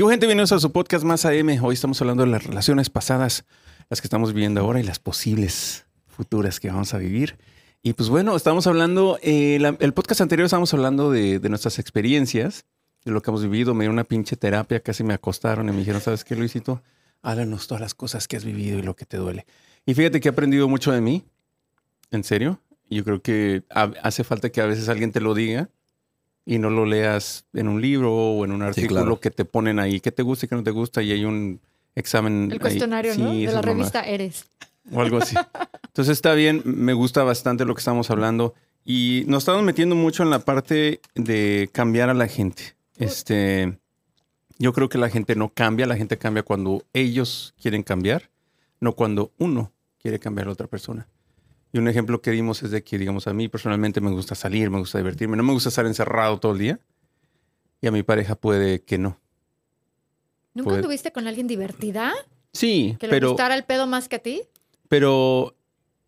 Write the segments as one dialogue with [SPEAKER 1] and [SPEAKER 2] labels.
[SPEAKER 1] ¿Qué gente? Bienvenidos a su podcast Más AM. Hoy estamos hablando de las relaciones pasadas, las que estamos viviendo ahora y las posibles futuras que vamos a vivir. Y pues bueno, estamos hablando, eh, la- el podcast anterior estábamos hablando de, de nuestras experiencias, de lo que hemos vivido. Me dieron una pinche terapia, casi me acostaron y me dijeron, ¿sabes qué, Luisito? Háblanos todas las cosas que has vivido y lo que te duele. Y fíjate que he aprendido mucho de mí. ¿En serio? Yo creo que ha- hace falta que a veces alguien te lo diga y no lo leas en un libro o en un artículo
[SPEAKER 2] claro.
[SPEAKER 1] que te ponen ahí, que te gusta y que no te gusta, y hay un examen.
[SPEAKER 3] El
[SPEAKER 1] ahí.
[SPEAKER 3] cuestionario,
[SPEAKER 1] Sí,
[SPEAKER 3] ¿no? De la revista Eres.
[SPEAKER 1] O algo así. Entonces está bien, me gusta bastante lo que estamos hablando. Y nos estamos metiendo mucho en la parte de cambiar a la gente. Este, yo creo que la gente no cambia, la gente cambia cuando ellos quieren cambiar, no cuando uno quiere cambiar a la otra persona. Y un ejemplo que dimos es de que, digamos, a mí personalmente me gusta salir, me gusta divertirme, no me gusta estar encerrado todo el día. Y a mi pareja puede que no.
[SPEAKER 3] ¿Nunca anduviste con alguien divertida?
[SPEAKER 1] Sí,
[SPEAKER 3] ¿Que le
[SPEAKER 1] pero,
[SPEAKER 3] gustara el pedo más que a ti?
[SPEAKER 1] pero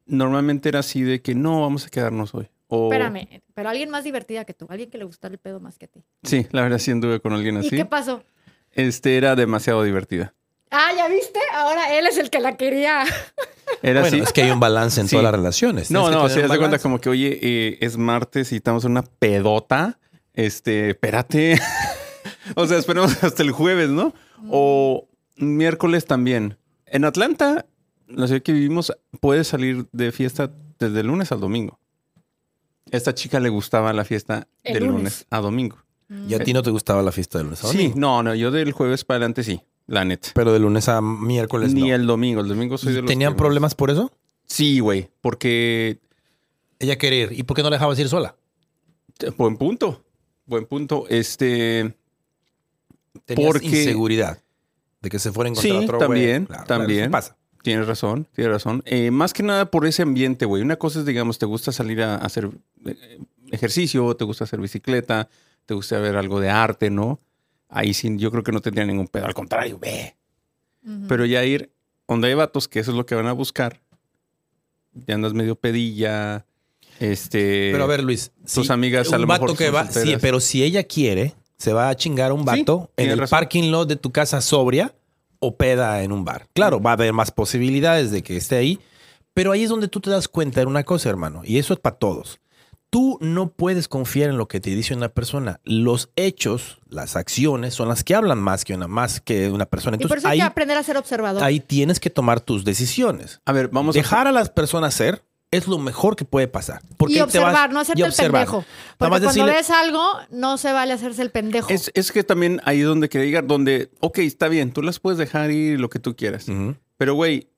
[SPEAKER 1] normalmente era así de que no, vamos a quedarnos hoy. O,
[SPEAKER 3] Espérame, pero alguien más divertida que tú, alguien que le gustara el pedo más que a ti.
[SPEAKER 1] Sí, la verdad sí anduve con alguien
[SPEAKER 3] ¿Y
[SPEAKER 1] así.
[SPEAKER 3] qué pasó?
[SPEAKER 1] Este era demasiado divertida.
[SPEAKER 3] Ah, ¿ya viste? Ahora él es el que la quería.
[SPEAKER 1] Era
[SPEAKER 2] Bueno,
[SPEAKER 1] así.
[SPEAKER 2] es que hay un balance en
[SPEAKER 1] Sí.
[SPEAKER 2] todas las relaciones.
[SPEAKER 1] No, no, se
[SPEAKER 2] un
[SPEAKER 1] das cuenta como que, oye, eh, es martes y estamos en una pedota. Este, espérate. o sea, esperemos hasta el jueves, ¿no? O miércoles también. En Atlanta, la ciudad que vivimos, puedes salir de fiesta desde el lunes al domingo. Esta chica le gustaba la fiesta
[SPEAKER 3] El
[SPEAKER 1] del lunes.
[SPEAKER 3] lunes.
[SPEAKER 1] a domingo.
[SPEAKER 2] ¿Y a ti no te gustaba la fiesta del lunes a
[SPEAKER 1] Sí,
[SPEAKER 2] domingo?
[SPEAKER 1] no, no, yo del jueves para adelante sí, la neta.
[SPEAKER 2] Pero de lunes a miércoles
[SPEAKER 1] Ni
[SPEAKER 2] no.
[SPEAKER 1] el domingo, el domingo soy
[SPEAKER 2] ¿Y
[SPEAKER 1] de los
[SPEAKER 2] ¿Tenían problemas por eso?
[SPEAKER 1] Sí, güey, porque
[SPEAKER 2] Ella quería ir. ¿Y por qué no la dejabas ir sola?
[SPEAKER 1] buen punto, buen punto. Este,
[SPEAKER 2] Tenías
[SPEAKER 1] Porque-
[SPEAKER 2] inseguridad de que se fuera a encontrar
[SPEAKER 1] Sí,
[SPEAKER 2] otro
[SPEAKER 1] también,
[SPEAKER 2] Claro, claro,
[SPEAKER 1] también.
[SPEAKER 2] pasa.
[SPEAKER 1] tienes razón, tienes razón. Eh, más que nada por ese ambiente, güey. Una cosa es, digamos, te gusta salir a hacer eh, ejercicio, te gusta hacer bicicleta, te gusta ver algo de arte, ¿no? Ahí sí, yo creo que no tendría ningún pedo. Al contrario, ve. Pero ya ir donde hay vatos, que eso es lo que van a buscar. Ya andas medio pedilla. Este.
[SPEAKER 2] Pero a ver, Luis.
[SPEAKER 1] tus amigas a
[SPEAKER 2] un
[SPEAKER 1] lo
[SPEAKER 2] vato
[SPEAKER 1] mejor
[SPEAKER 2] que
[SPEAKER 1] son
[SPEAKER 2] va, Sí, pero si ella quiere, se va a chingar a un
[SPEAKER 1] Sí,
[SPEAKER 2] vato en el
[SPEAKER 1] razón.
[SPEAKER 2] parking lot de tu casa sobria o peda en un bar. Claro, va a haber más posibilidades de que esté ahí, pero ahí es donde tú te das cuenta de una cosa, hermano, y eso es para todos. Tú no puedes confiar en lo que te dice una persona. Los hechos, las acciones, son las que hablan más que una, más que una persona.
[SPEAKER 3] y por
[SPEAKER 2] Entonces
[SPEAKER 3] eso hay
[SPEAKER 2] ahí,
[SPEAKER 3] que aprender a ser observador.
[SPEAKER 2] ahí tienes que tomar tus decisiones.
[SPEAKER 1] A ver, vamos
[SPEAKER 2] Dejar a las personas ser es lo mejor que puede pasar. Porque
[SPEAKER 3] y
[SPEAKER 2] te vas-
[SPEAKER 3] observar, no hacerte
[SPEAKER 2] y
[SPEAKER 3] el pendejo. Porque cuando
[SPEAKER 2] decirle-
[SPEAKER 3] ves algo, no se vale hacerse el pendejo.
[SPEAKER 1] a. Es, es que también ahí donde quería llegar, donde, ok, está bien, tú las puedes dejar ir lo que tú quieras.
[SPEAKER 2] Ujú.
[SPEAKER 1] Pero, güey,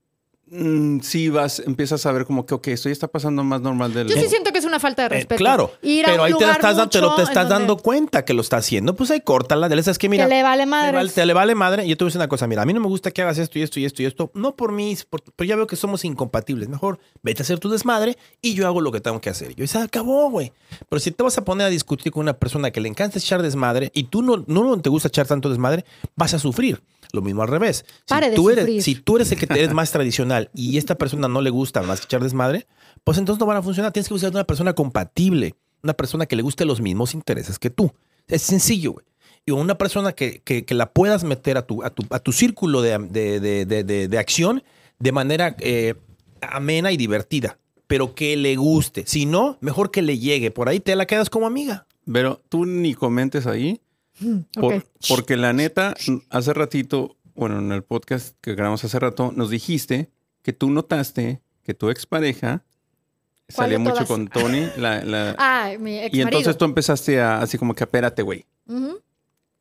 [SPEAKER 1] mm, sí vas, empiezas a ver como que, ok, esto ya está pasando más normal del.
[SPEAKER 3] Yo sí siento una falta de
[SPEAKER 2] Eh,
[SPEAKER 3] respeto.
[SPEAKER 2] claro,
[SPEAKER 3] Ir a
[SPEAKER 2] pero
[SPEAKER 3] un
[SPEAKER 2] ahí te, estás, te lo te estás dando cuenta que lo está haciendo. Pues ahí córtala. Le sabes que mira,
[SPEAKER 3] que le vale
[SPEAKER 2] te
[SPEAKER 3] madre.
[SPEAKER 2] vale- te le vale madre. Yo te voy a decir una cosa. Mira, a mí no me gusta que hagas esto y esto y esto y esto. No por mí, por- pero ya veo que somos incompatibles. Mejor vete a hacer tu desmadre y yo hago lo que tengo que hacer. Y yo, y se acabó, güey. Pero si te vas a poner a discutir con una persona que le encanta echar desmadre y tú no, no te gusta echar tanto desmadre, vas a sufrir. Lo mismo al revés. Si
[SPEAKER 3] Pare de
[SPEAKER 2] tú eres, si tú eres el que te- eres más tradicional y esta persona no le gusta más que echar desmadre, pues entonces no van a funcionar. Tienes que buscar una persona compatible, una persona que le guste los mismos intereses que tú. Es sencillo, güey. Y una persona que, que- que la puedas meter a tu, a tu, a tu círculo de, de- de- de- de- de acción de manera eh, amena y divertida, pero que le guste. Si no, mejor que le llegue. Por ahí te la quedas como amiga.
[SPEAKER 1] Pero tú ni comentes ahí. Por-
[SPEAKER 3] Ok.
[SPEAKER 1] Porque la neta, hace ratito, bueno, en el podcast que grabamos hace rato, nos dijiste que tú notaste que tu expareja
[SPEAKER 3] ¿Cuál
[SPEAKER 1] salía mucho
[SPEAKER 3] todas?
[SPEAKER 1] con Tony. la- la-
[SPEAKER 3] Ah, mi ex
[SPEAKER 1] y entonces tú empezaste a, así como que, espérate, güey.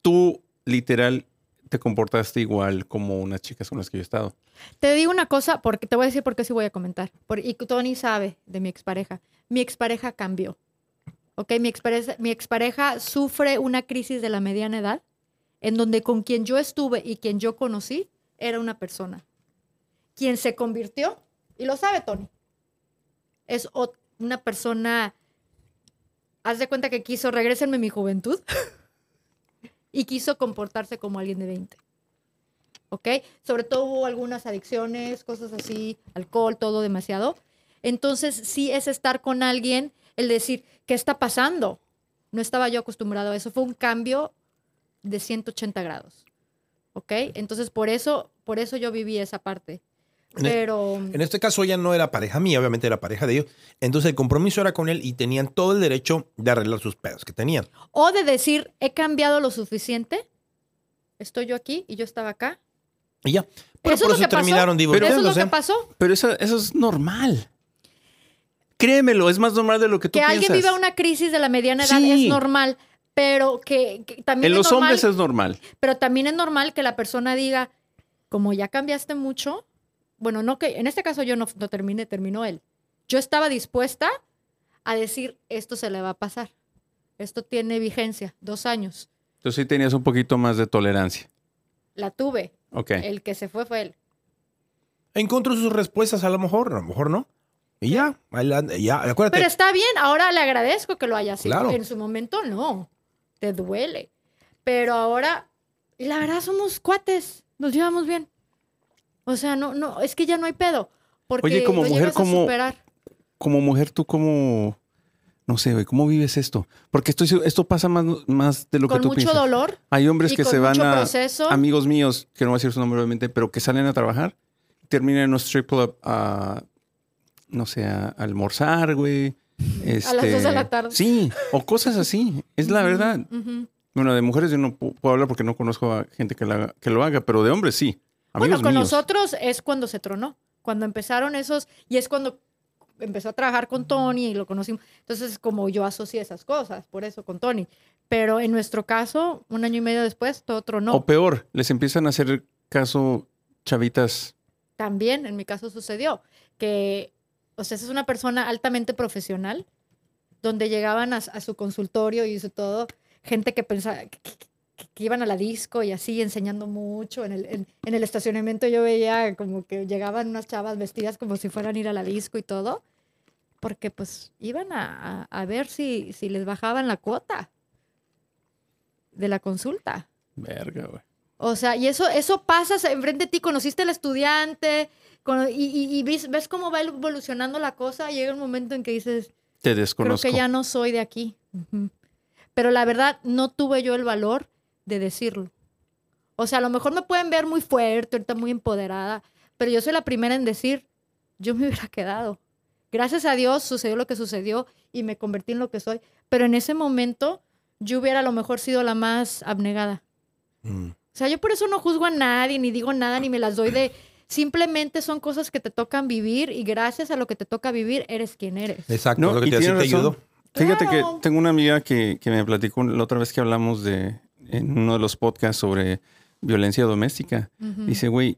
[SPEAKER 1] Tú, literal, te comportaste igual como unas chicas con las que yo he estado.
[SPEAKER 3] Te digo una cosa, porque te voy a decir por qué sí voy a comentar. Por- y Tony sabe de mi expareja. Mi expareja cambió. ¿Ok? Mi expareja, mi sufre una crisis de la mediana edad, en donde con quien yo estuve y quien yo conocí era una persona. Quien se convirtió, y lo sabe Tony, es una persona. Haz de cuenta que quiso, regrésenme mi juventud, y quiso comportarse como alguien de 20. ¿ok? Sobre todo hubo algunas adicciones, cosas así, alcohol, todo demasiado. Entonces, sí es estar con alguien, el decir, ¿qué está pasando? No estaba yo acostumbrado a eso. Fue un cambio de 180 grados. ¿Ok? Entonces, por eso, por eso yo viví esa parte.
[SPEAKER 2] En e-
[SPEAKER 3] Pero
[SPEAKER 2] En este caso ella no era pareja mía, obviamente era pareja de ellos. Entonces el compromiso era con él y tenían todo el derecho de arreglar sus pedos que tenían.
[SPEAKER 3] o de decir, he cambiado lo suficiente, estoy yo aquí y yo estaba acá.
[SPEAKER 2] Y ya. Pero
[SPEAKER 3] Eso
[SPEAKER 2] por
[SPEAKER 3] es lo
[SPEAKER 2] eso
[SPEAKER 3] que pasó.
[SPEAKER 2] terminaron
[SPEAKER 3] Eso es lo
[SPEAKER 2] divorciándose.
[SPEAKER 3] que pasó.
[SPEAKER 1] Pero eso, eso es normal. Créemelo, es más normal de lo que tú
[SPEAKER 3] Que alguien
[SPEAKER 1] piensas.
[SPEAKER 3] viva una crisis de la mediana edad
[SPEAKER 1] Sí.
[SPEAKER 3] es normal, pero que, que también
[SPEAKER 1] En
[SPEAKER 3] es
[SPEAKER 1] los
[SPEAKER 3] normal,
[SPEAKER 1] hombres es normal.
[SPEAKER 3] pero también es normal que la persona diga, como ya cambiaste mucho, bueno, no que en este caso yo no, no terminé, terminó él. Yo estaba dispuesta a decir, esto se le va a pasar. Esto tiene vigencia, dos años.
[SPEAKER 1] Entonces sí tenías un poquito más de tolerancia.
[SPEAKER 3] La tuve.
[SPEAKER 1] Ok.
[SPEAKER 3] El que se fue fue él.
[SPEAKER 2] Encontró sus respuestas a lo mejor, a lo mejor no. Y ya, ya, acuérdate.
[SPEAKER 3] Pero está bien, ahora le agradezco que lo haya sido.
[SPEAKER 2] Claro.
[SPEAKER 3] En su momento no, te duele. Pero ahora, y la verdad somos cuates, nos llevamos bien. O sea, no, no, es que ya no hay pedo. Porque
[SPEAKER 1] Oye, como
[SPEAKER 3] lo
[SPEAKER 1] mujer,
[SPEAKER 3] llegas a
[SPEAKER 1] ¿cómo-
[SPEAKER 3] superar.
[SPEAKER 1] Como mujer, tú cómo... No sé, güey, ¿cómo vives esto? Porque esto, esto pasa más, más de lo
[SPEAKER 3] Con
[SPEAKER 1] que tú
[SPEAKER 3] mucho
[SPEAKER 1] piensas.
[SPEAKER 3] dolor
[SPEAKER 1] Hay hombres
[SPEAKER 3] y
[SPEAKER 1] que
[SPEAKER 3] con
[SPEAKER 1] se van
[SPEAKER 3] mucho
[SPEAKER 1] a...
[SPEAKER 3] proceso.
[SPEAKER 1] Amigos míos, que no voy a decir su nombre obviamente, pero que salen a trabajar, terminan en un strip club a... No sé, a, almorzar, güey.
[SPEAKER 3] A las dos de la tarde.
[SPEAKER 1] Sí, o cosas así. Es la verdad. Bueno, de mujeres yo no pu- puedo hablar porque no conozco a gente que, la haga- que lo haga, pero de hombres sí.
[SPEAKER 3] Bueno,
[SPEAKER 1] Amigos
[SPEAKER 3] con
[SPEAKER 1] míos.
[SPEAKER 3] nosotros es cuando se tronó. Cuando empezaron esos, y es cuando empezó a trabajar con Tony y lo conocimos. Entonces, como yo asocié esas cosas, por eso con Tony. Pero en nuestro caso, un año y medio después, todo tronó.
[SPEAKER 1] O peor, les empiezan a hacer caso chavitas.
[SPEAKER 3] También en mi caso sucedió que, o sea, es una persona altamente profesional, donde llegaban a, su consultorio y eso todo, gente que pensaba que, iban a la disco y así, enseñando mucho. En el, en, el estacionamiento yo veía como que llegaban unas chavas vestidas como si fueran a ir a la disco y todo, porque pues iban a, a- a ver si, si les bajaban la cuota de la consulta.
[SPEAKER 1] Verga, güey.
[SPEAKER 3] O sea, y eso, eso pasa enfrente de ti, conociste al estudiante cono- y, y- y ves, ves cómo va evolucionando la cosa, llega un momento en que dices,
[SPEAKER 1] Te
[SPEAKER 3] creo
[SPEAKER 1] desconozco.
[SPEAKER 3] que ya no soy de aquí. Pero la verdad, no tuve yo el valor de decirlo. O sea, a lo mejor me pueden ver muy fuerte, ahorita muy empoderada, pero yo soy la primera en decir, yo me hubiera quedado. Gracias a Dios sucedió lo que sucedió y me convertí en lo que soy. Pero en ese momento yo hubiera a lo mejor sido la más abnegada.
[SPEAKER 2] Mm.
[SPEAKER 3] O sea, yo por eso no juzgo a nadie, ni digo nada, ni me las doy de... Simplemente son cosas que te tocan vivir y gracias a lo que te toca vivir, eres quien eres.
[SPEAKER 2] Exacto,
[SPEAKER 1] No,
[SPEAKER 2] lo que
[SPEAKER 1] y
[SPEAKER 2] te,
[SPEAKER 1] tienes
[SPEAKER 2] te ayudó.
[SPEAKER 1] Fíjate
[SPEAKER 3] Claro.
[SPEAKER 1] que tengo una amiga que, que me platicó la otra vez que hablamos de en uno de los podcasts sobre violencia doméstica. Dice, güey,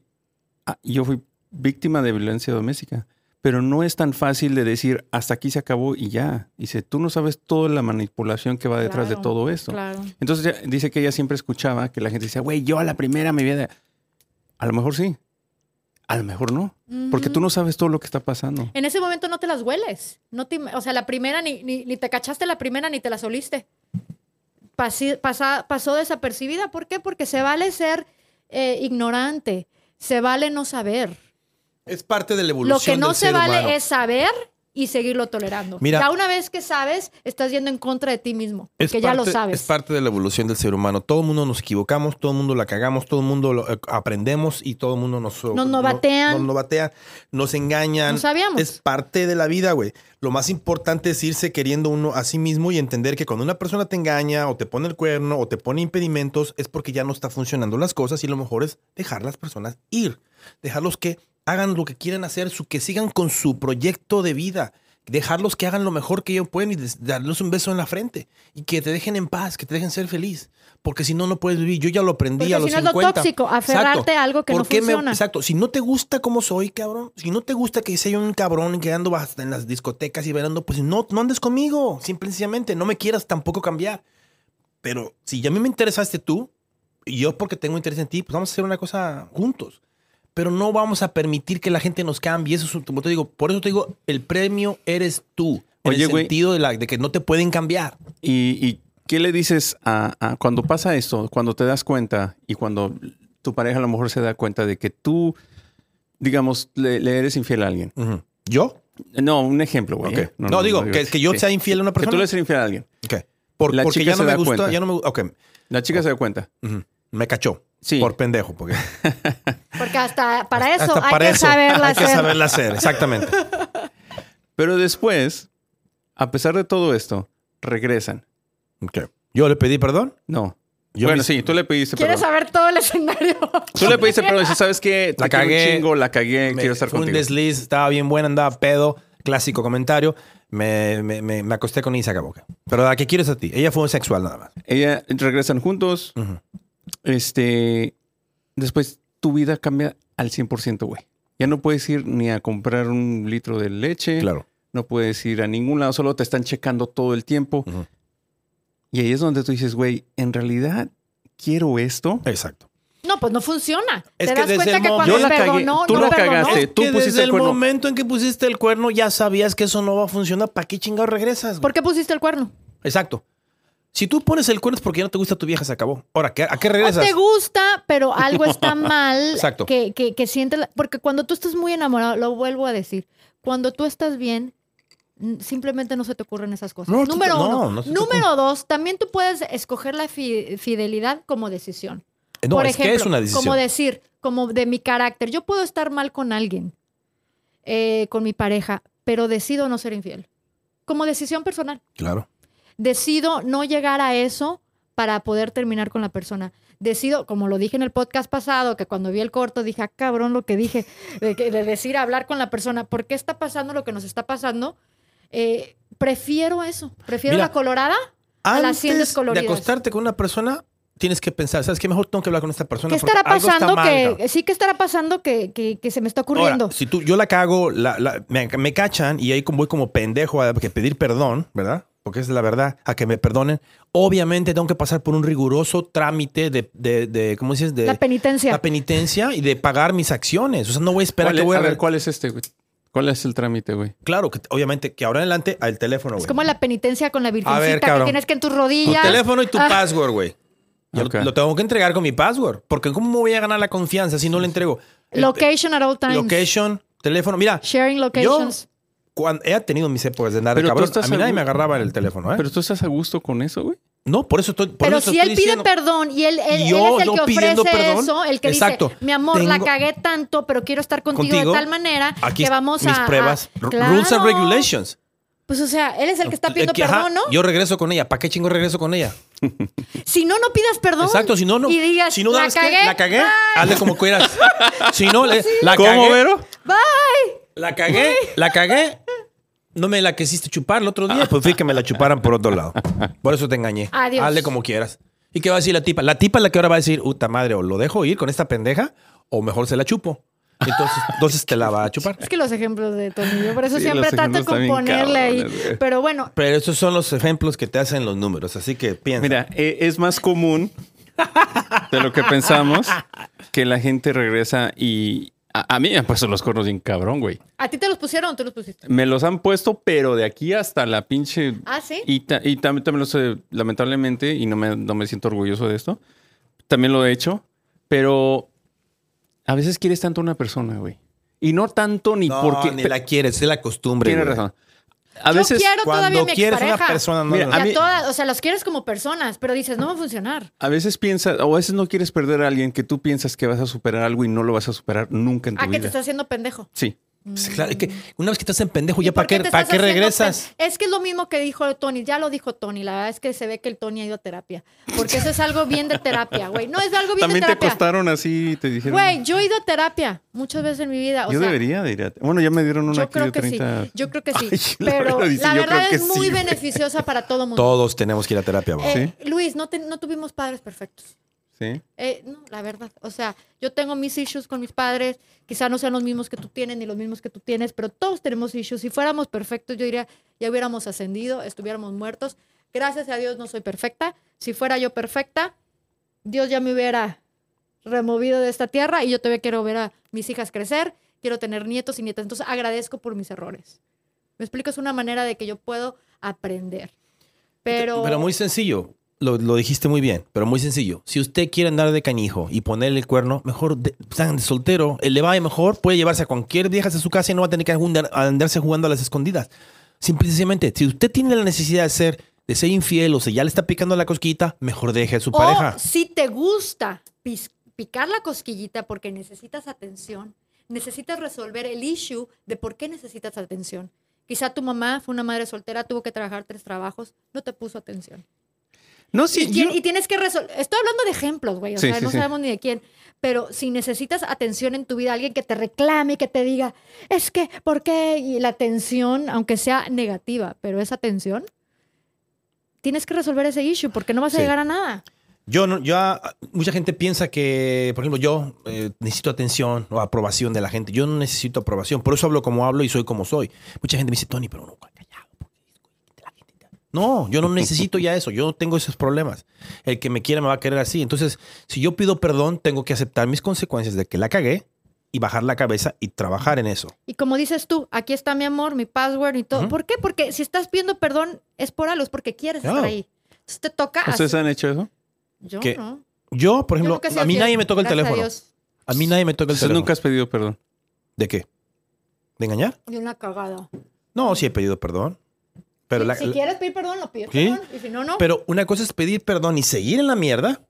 [SPEAKER 1] ah, yo fui víctima de violencia doméstica, pero no es tan fácil de decir hasta aquí se acabó y ya. Dice, tú no sabes toda la manipulación que va detrás de todo esto.
[SPEAKER 3] Claro.
[SPEAKER 1] Entonces dice que ella siempre escuchaba que la gente decía, güey, yo a la primera me vida. A lo mejor sí, a lo mejor no, porque tú no sabes todo lo que está pasando.
[SPEAKER 3] En ese momento no te las hueles. No te, o sea, la primera ni, ni, ni te cachaste la primera ni te la soliste. Pasi- pasa- pasó desapercibida. ¿Por qué? Porque se vale ser eh, ignorante. Se vale no saber.
[SPEAKER 2] Es parte de la
[SPEAKER 3] Lo
[SPEAKER 2] evolución
[SPEAKER 3] que no
[SPEAKER 2] del
[SPEAKER 3] se vale
[SPEAKER 2] humano.
[SPEAKER 3] es saber y seguirlo tolerando.
[SPEAKER 2] Mira-
[SPEAKER 3] ya una vez que sabes, estás yendo en contra de ti mismo. Que ya lo sabes.
[SPEAKER 2] Es parte de la evolución del ser humano. Todo el mundo nos equivocamos, todo el mundo la cagamos, todo el mundo lo, eh, aprendemos y todo el mundo nos...
[SPEAKER 3] Nos novatean.
[SPEAKER 2] Nos, nos batean, nos engañan.
[SPEAKER 3] No sabíamos.
[SPEAKER 2] Es parte de la vida, güey. Lo más importante es irse queriendo uno a sí mismo y entender que cuando una persona te engaña o te pone el cuerno o te pone impedimentos es porque ya no está funcionando las cosas y lo mejor es dejar las personas ir. Dejarlos que hagan lo que quieren hacer, su, que sigan con su proyecto de vida. Dejarlos que hagan lo mejor que ellos pueden y darles un beso en la frente. Y que te dejen en paz, que te dejen ser feliz. Porque si no, no puedes vivir. Yo ya lo aprendí
[SPEAKER 3] Porque
[SPEAKER 2] a
[SPEAKER 3] si
[SPEAKER 2] los
[SPEAKER 3] no es lo
[SPEAKER 2] 50.
[SPEAKER 3] tóxico, aferrarte a algo que no
[SPEAKER 2] ¿Por qué me-
[SPEAKER 3] funciona.
[SPEAKER 2] exacto. Si no te gusta cómo soy, cabrón. Si no te gusta que sea un cabrón que ando en las discotecas y bailando, pues no, no andes conmigo. Simple y sencillamente. No me quieras tampoco cambiar. Pero si ya a mí me interesaste tú, y yo porque tengo interés en ti, pues vamos a hacer una cosa juntos. Pero no vamos a permitir que la gente nos cambie. Eso es, un- como te digo, por eso te digo, el premio eres tú. En
[SPEAKER 1] Oye,
[SPEAKER 2] el sentido de, la, de que no te pueden cambiar.
[SPEAKER 1] ¿Y, y qué le dices a, a- cuando pasa esto, cuando te das cuenta y cuando tu pareja a lo mejor se da cuenta de que tú, digamos, le, le eres infiel a alguien?
[SPEAKER 2] ¿Yo?
[SPEAKER 1] No, un ejemplo, güey.
[SPEAKER 2] Ok.
[SPEAKER 1] ¿eh?
[SPEAKER 2] No, digo, que, que yo
[SPEAKER 1] sí.
[SPEAKER 2] sea infiel a una
[SPEAKER 1] Que tú
[SPEAKER 2] persona.
[SPEAKER 1] le eres infiel a alguien.
[SPEAKER 2] Ok. Por-
[SPEAKER 1] La
[SPEAKER 2] porque
[SPEAKER 1] chica
[SPEAKER 2] ya no
[SPEAKER 1] se
[SPEAKER 2] me
[SPEAKER 1] da
[SPEAKER 2] gusta,
[SPEAKER 1] cuenta.
[SPEAKER 2] ya no me Ok.
[SPEAKER 1] La chica se da cuenta.
[SPEAKER 2] Me cachó.
[SPEAKER 1] Sí.
[SPEAKER 2] Por pendejo. Porque
[SPEAKER 3] Porque hasta para eso
[SPEAKER 2] hasta
[SPEAKER 3] hay
[SPEAKER 2] para
[SPEAKER 3] que
[SPEAKER 2] eso
[SPEAKER 3] saberla
[SPEAKER 2] hay que
[SPEAKER 3] hacer.
[SPEAKER 2] saberla hacer. Exactamente.
[SPEAKER 1] Pero después, a pesar de todo esto, regresan.
[SPEAKER 2] Ok. Yo le pedí perdón.
[SPEAKER 1] No.
[SPEAKER 2] Yo
[SPEAKER 1] bueno,
[SPEAKER 2] me-
[SPEAKER 1] sí, tú le pediste
[SPEAKER 3] ¿Quieres
[SPEAKER 1] perdón.
[SPEAKER 3] saber todo el escenario?
[SPEAKER 1] Tú le pediste perdón. Dices, ¿sabes qué? Te
[SPEAKER 2] La
[SPEAKER 1] quiero un
[SPEAKER 2] cagué.
[SPEAKER 1] chingo, la cagué,
[SPEAKER 2] Me-
[SPEAKER 1] quiero estar
[SPEAKER 2] fue un
[SPEAKER 1] contigo.
[SPEAKER 2] desliz, estaba bien buena, andaba pedo. Clásico comentario. Me, me, me, me acosté con se acabó. Pero la que quiero es a ti. Ella fue sexual nada más.
[SPEAKER 1] Ella regresan juntos.
[SPEAKER 2] Ujú.
[SPEAKER 1] Este. Después tu vida cambia al 100%, güey. Ya no puedes ir ni a comprar un litro de leche.
[SPEAKER 2] Claro.
[SPEAKER 1] No puedes ir a ningún lado, solo te están checando todo el tiempo. Y ahí es donde tú dices, güey, en realidad quiero esto.
[SPEAKER 2] Exacto.
[SPEAKER 3] No, pues no funciona.
[SPEAKER 2] Es
[SPEAKER 3] Te
[SPEAKER 2] que
[SPEAKER 3] das
[SPEAKER 2] desde
[SPEAKER 3] cuenta
[SPEAKER 2] el
[SPEAKER 3] que cuando
[SPEAKER 1] Yo la cagué,
[SPEAKER 3] perdonó,
[SPEAKER 1] tú
[SPEAKER 3] no
[SPEAKER 1] la
[SPEAKER 3] perdonó.
[SPEAKER 1] cagaste.
[SPEAKER 2] Es
[SPEAKER 1] tú
[SPEAKER 2] que
[SPEAKER 1] pusiste
[SPEAKER 2] desde
[SPEAKER 1] el
[SPEAKER 2] el
[SPEAKER 1] cuerno.
[SPEAKER 2] momento en que pusiste el cuerno ya sabías que eso no va a funcionar. ¿Para qué chingado regresas? güey?
[SPEAKER 3] ¿Por qué pusiste el cuerno?
[SPEAKER 2] Exacto. Si tú pones el cuerno es porque ya no te gusta tu vieja, se acabó. Ahora, ¿qué- ¿a qué regresas?
[SPEAKER 3] te gusta, pero algo está mal.
[SPEAKER 2] Exacto.
[SPEAKER 3] Que, que, que sientes. la- Porque cuando tú estás muy enamorado, lo vuelvo a decir, cuando tú estás bien, simplemente no se te ocurren esas cosas.
[SPEAKER 2] No,
[SPEAKER 3] Número
[SPEAKER 2] no,
[SPEAKER 3] uno.
[SPEAKER 2] no
[SPEAKER 3] Número dos, también tú puedes escoger la fi- fidelidad como decisión.
[SPEAKER 2] No,
[SPEAKER 3] Por
[SPEAKER 2] es
[SPEAKER 3] ejemplo,
[SPEAKER 2] que es una decisión.
[SPEAKER 3] como decir, como de mi carácter. Yo puedo estar mal con alguien, eh, con mi pareja, pero decido no ser infiel. Como decisión personal.
[SPEAKER 2] Claro.
[SPEAKER 3] Decido no llegar a eso para poder terminar con la persona. Decido, como lo dije en el podcast pasado, que cuando vi el corto dije, ah, cabrón, lo que dije, de, decir, hablar con la persona, ¿por qué está pasando lo que nos está pasando? Eh, prefiero eso. Prefiero
[SPEAKER 2] Mira,
[SPEAKER 3] la colorada a las 100
[SPEAKER 2] Antes de
[SPEAKER 3] descoloridas.
[SPEAKER 2] acostarte con una persona, tienes que pensar, ¿sabes qué? Mejor tengo que hablar con esta persona.
[SPEAKER 3] ¿Qué estará
[SPEAKER 2] algo está
[SPEAKER 3] pasando
[SPEAKER 2] mal,
[SPEAKER 3] que, sí que estará pasando que, que- que se me está ocurriendo?
[SPEAKER 2] Ahora, si tú, yo la cago, la- la- me, me cachan y ahí voy como pendejo a que pedir perdón, ¿verdad? Porque es la verdad, a que me perdonen. Obviamente tengo que pasar por un riguroso trámite de, de, de ¿cómo dices? De
[SPEAKER 3] la penitencia.
[SPEAKER 2] la penitencia y de pagar mis acciones. O sea, no voy a esperar
[SPEAKER 1] ¿Cuál
[SPEAKER 2] que
[SPEAKER 1] es-
[SPEAKER 2] voy a...
[SPEAKER 1] a ver, ¿cuál es este, güey? ¿Cuál es el trámite, güey?
[SPEAKER 2] Claro, que obviamente que ahora en adelante al teléfono,
[SPEAKER 3] es
[SPEAKER 2] güey.
[SPEAKER 3] como la penitencia con la virgencita
[SPEAKER 2] ver,
[SPEAKER 3] que tienes que en tus
[SPEAKER 2] Tu
[SPEAKER 3] rodillas.
[SPEAKER 2] teléfono y tu
[SPEAKER 3] Ah,
[SPEAKER 2] password, güey. Yo lo, lo tengo que entregar con mi password. Porque ¿cómo me voy a ganar la confianza si no le entrego? El-
[SPEAKER 3] Location at all times.
[SPEAKER 2] Location, teléfono. Mira,
[SPEAKER 3] Sharing locations.
[SPEAKER 2] Cuando he tenido mis épocas de
[SPEAKER 1] tú
[SPEAKER 2] cabrón, a mí nadie me agarraba el teléfono, ¿eh?
[SPEAKER 1] Pero tú estás a gusto con eso, güey.
[SPEAKER 2] no, por eso estoy. por
[SPEAKER 3] Pero
[SPEAKER 2] eso
[SPEAKER 3] si
[SPEAKER 2] estoy
[SPEAKER 3] él pide
[SPEAKER 2] diciendo-
[SPEAKER 3] perdón y él, él-
[SPEAKER 2] Y
[SPEAKER 3] él
[SPEAKER 2] yo-
[SPEAKER 3] es el
[SPEAKER 2] yo
[SPEAKER 3] que
[SPEAKER 2] pidiendo
[SPEAKER 3] ofrece
[SPEAKER 2] perdón,
[SPEAKER 3] eso, el que
[SPEAKER 2] exacto.
[SPEAKER 3] dice, mi amor, la cagué tanto, pero quiero estar contigo,
[SPEAKER 2] Contigo,
[SPEAKER 3] de tal manera
[SPEAKER 2] Aquí
[SPEAKER 3] que vamos
[SPEAKER 2] mis
[SPEAKER 3] a... a-
[SPEAKER 2] pruebas.
[SPEAKER 3] Claro.
[SPEAKER 2] Rules and regulations.
[SPEAKER 3] Pues o sea, él es el que está pidiendo
[SPEAKER 2] Eh, ajá,
[SPEAKER 3] perdón, ¿no?
[SPEAKER 2] Yo regreso con ella. ¿Para qué chingo regreso con ella?
[SPEAKER 3] Si no, no pidas perdón.
[SPEAKER 2] Exacto, si no, no.
[SPEAKER 3] Y digas,
[SPEAKER 2] si no,
[SPEAKER 3] la
[SPEAKER 2] ¿sabes qué?
[SPEAKER 3] cagué.
[SPEAKER 2] La cagué.
[SPEAKER 3] Bye.
[SPEAKER 2] Hazle como quieras. si no, le, la
[SPEAKER 1] ¿Cómo,
[SPEAKER 2] cagué.
[SPEAKER 1] Vero?
[SPEAKER 3] Bye.
[SPEAKER 2] La cagué, la cagué. No me la quisiste chupar el otro día. Pues fui que me la chuparan por otro lado. Por eso te engañé.
[SPEAKER 3] Adiós.
[SPEAKER 2] Hazle como quieras. ¿Y qué va a decir la tipa? La tipa es la que ahora va a decir, puta madre, o lo dejo ir con esta pendeja, o mejor se la chupo. Entonces, entonces te la va a chupar.
[SPEAKER 3] Es que los ejemplos de Tony, yo por eso
[SPEAKER 1] Sí,
[SPEAKER 3] siempre trato de componerle ahí. Pero bueno,
[SPEAKER 2] Pero esos son los ejemplos que te hacen los números. Así que piensa.
[SPEAKER 1] Mira, eh, es más común de lo que pensamos que la gente regresa y a, a mí me han puesto los cuernos bien cabrón, güey.
[SPEAKER 3] ¿a ti te los pusieron o tú los pusiste?
[SPEAKER 1] Me los han puesto, pero de aquí hasta la pinche...
[SPEAKER 3] Ah, ¿sí?
[SPEAKER 1] Y, ta- y también, también lo sé, lamentablemente, y no me, no me siento orgulloso de esto, también lo he hecho, pero a veces quieres tanto a una persona, güey. Y no tanto ni
[SPEAKER 2] no,
[SPEAKER 1] porque...
[SPEAKER 2] ni la quieres, es la costumbre.
[SPEAKER 1] Tienes
[SPEAKER 2] güey.
[SPEAKER 1] razón. A
[SPEAKER 3] Yo
[SPEAKER 1] veces,
[SPEAKER 3] quiero todavía a mi
[SPEAKER 2] quieres una
[SPEAKER 3] expareja.
[SPEAKER 2] persona, no
[SPEAKER 1] Mira, a
[SPEAKER 3] todas, o sea, los quieres como personas, pero dices, no va a funcionar.
[SPEAKER 1] a veces piensas, o a veces no quieres perder a alguien que tú piensas que vas a superar algo y no lo vas a superar nunca en tu
[SPEAKER 3] Ah, que te
[SPEAKER 1] vida.
[SPEAKER 3] estás haciendo pendejo.
[SPEAKER 1] Sí.
[SPEAKER 2] Pues, claro, es que una vez que estás en pendejo,
[SPEAKER 3] ¿Y
[SPEAKER 2] ¿ya para qué,
[SPEAKER 3] te
[SPEAKER 2] para qué regresas?
[SPEAKER 3] Es que es lo mismo que dijo Tony, ya lo dijo Tony, la verdad es que se ve que el Tony ha ido a terapia, porque eso es algo bien de terapia, güey. No es algo bien
[SPEAKER 1] También
[SPEAKER 3] de
[SPEAKER 1] te
[SPEAKER 3] terapia.
[SPEAKER 1] costaron así y te dijeron...
[SPEAKER 3] Güey, yo he ido a terapia muchas veces en mi vida. O
[SPEAKER 1] yo
[SPEAKER 3] sea,
[SPEAKER 1] debería de ir a... Bueno, ya me dieron una
[SPEAKER 3] Yo
[SPEAKER 1] aquí
[SPEAKER 3] creo
[SPEAKER 1] de
[SPEAKER 3] que
[SPEAKER 1] 30...
[SPEAKER 3] sí. Yo creo que sí.
[SPEAKER 1] Ay, la
[SPEAKER 3] pero
[SPEAKER 1] verdad dice,
[SPEAKER 3] la
[SPEAKER 1] yo
[SPEAKER 3] verdad es muy
[SPEAKER 1] sí,
[SPEAKER 3] beneficiosa para todo mundo.
[SPEAKER 2] Todos tenemos que ir a terapia, güey.
[SPEAKER 3] Eh, Luis, no, te- no tuvimos padres perfectos.
[SPEAKER 1] Sí.
[SPEAKER 3] Eh, no, la verdad. O sea, yo tengo mis issues con mis padres. Quizá no sean los mismos que tú tienes ni los mismos que tú tienes, pero todos tenemos issues. Si fuéramos perfectos, yo diría, ya hubiéramos ascendido, estuviéramos muertos. Gracias a Dios no soy perfecta. Si fuera yo perfecta, Dios ya me hubiera removido de esta tierra y yo todavía quiero ver a mis hijas crecer, quiero tener nietos y nietas. Entonces agradezco por mis errores. Me explico, es una manera de que yo puedo aprender. Pero,
[SPEAKER 2] Pero muy sencillo. Lo, lo dijiste muy bien, pero muy sencillo. Si usted quiere andar de canijo y ponerle el cuerno, mejor de, de soltero. El le va mejor, puede llevarse a cualquier vieja a su casa y no va a tener que andar- andarse jugando a las escondidas. Simplemente, si usted tiene la necesidad de ser de ser infiel o si ya le está picando la cosquita, mejor deje a su
[SPEAKER 3] O
[SPEAKER 2] pareja.
[SPEAKER 3] si te gusta picar la cosquillita porque necesitas atención, necesitas resolver el issue de por qué necesitas atención. Quizá tu mamá fue una madre soltera, tuvo que trabajar tres trabajos, no te puso atención.
[SPEAKER 1] No, sí,
[SPEAKER 3] y,
[SPEAKER 1] yo-
[SPEAKER 3] y tienes que resolver. Estoy hablando de ejemplos, güey. O
[SPEAKER 1] Sí,
[SPEAKER 3] sea,
[SPEAKER 1] sí,
[SPEAKER 3] no sabemos ni de quién. Pero si necesitas atención en tu vida, alguien que te reclame y que te diga, es que, ¿por qué? Y la atención, aunque sea negativa, pero esa atención, tienes que resolver ese issue porque no vas a llegar a nada.
[SPEAKER 2] Yo no, yo, ah, mucha gente piensa que, por ejemplo, yo eh, necesito atención o aprobación de la gente. Yo no necesito aprobación. Por eso hablo como hablo y soy como soy. Mucha gente me dice, Tony, pero no, callado. porque la gente te-". No, yo no necesito ya eso. Yo no tengo esos problemas. El que me quiera me va a querer así. Entonces, si yo pido perdón, tengo que aceptar mis consecuencias de que la cagué y bajar la cabeza y trabajar en eso.
[SPEAKER 3] Y como dices tú, aquí está mi amor, mi password y todo. ¿Por qué? Porque si estás pidiendo perdón es por algo, es porque quieres
[SPEAKER 2] Claro.
[SPEAKER 3] estar ahí. Entonces te toca.
[SPEAKER 1] ¿Ustedes
[SPEAKER 3] hacer-
[SPEAKER 1] han hecho eso?
[SPEAKER 3] Yo
[SPEAKER 2] ¿Qué?
[SPEAKER 3] no.
[SPEAKER 2] Yo, por ejemplo, a mí nadie me toca el
[SPEAKER 3] a
[SPEAKER 2] teléfono. A mí nadie me toca el teléfono.
[SPEAKER 1] nunca has pedido perdón.
[SPEAKER 2] ¿De qué? ¿De engañar?
[SPEAKER 3] Y una cagada.
[SPEAKER 2] No, sí he pedido perdón. Pero
[SPEAKER 3] Si-
[SPEAKER 2] la-
[SPEAKER 3] si
[SPEAKER 2] la-
[SPEAKER 3] quieres pedir perdón, lo pides
[SPEAKER 2] ¿Sí?
[SPEAKER 3] perdón. Y si no, no.
[SPEAKER 2] Pero una cosa es pedir perdón y seguir en la mierda,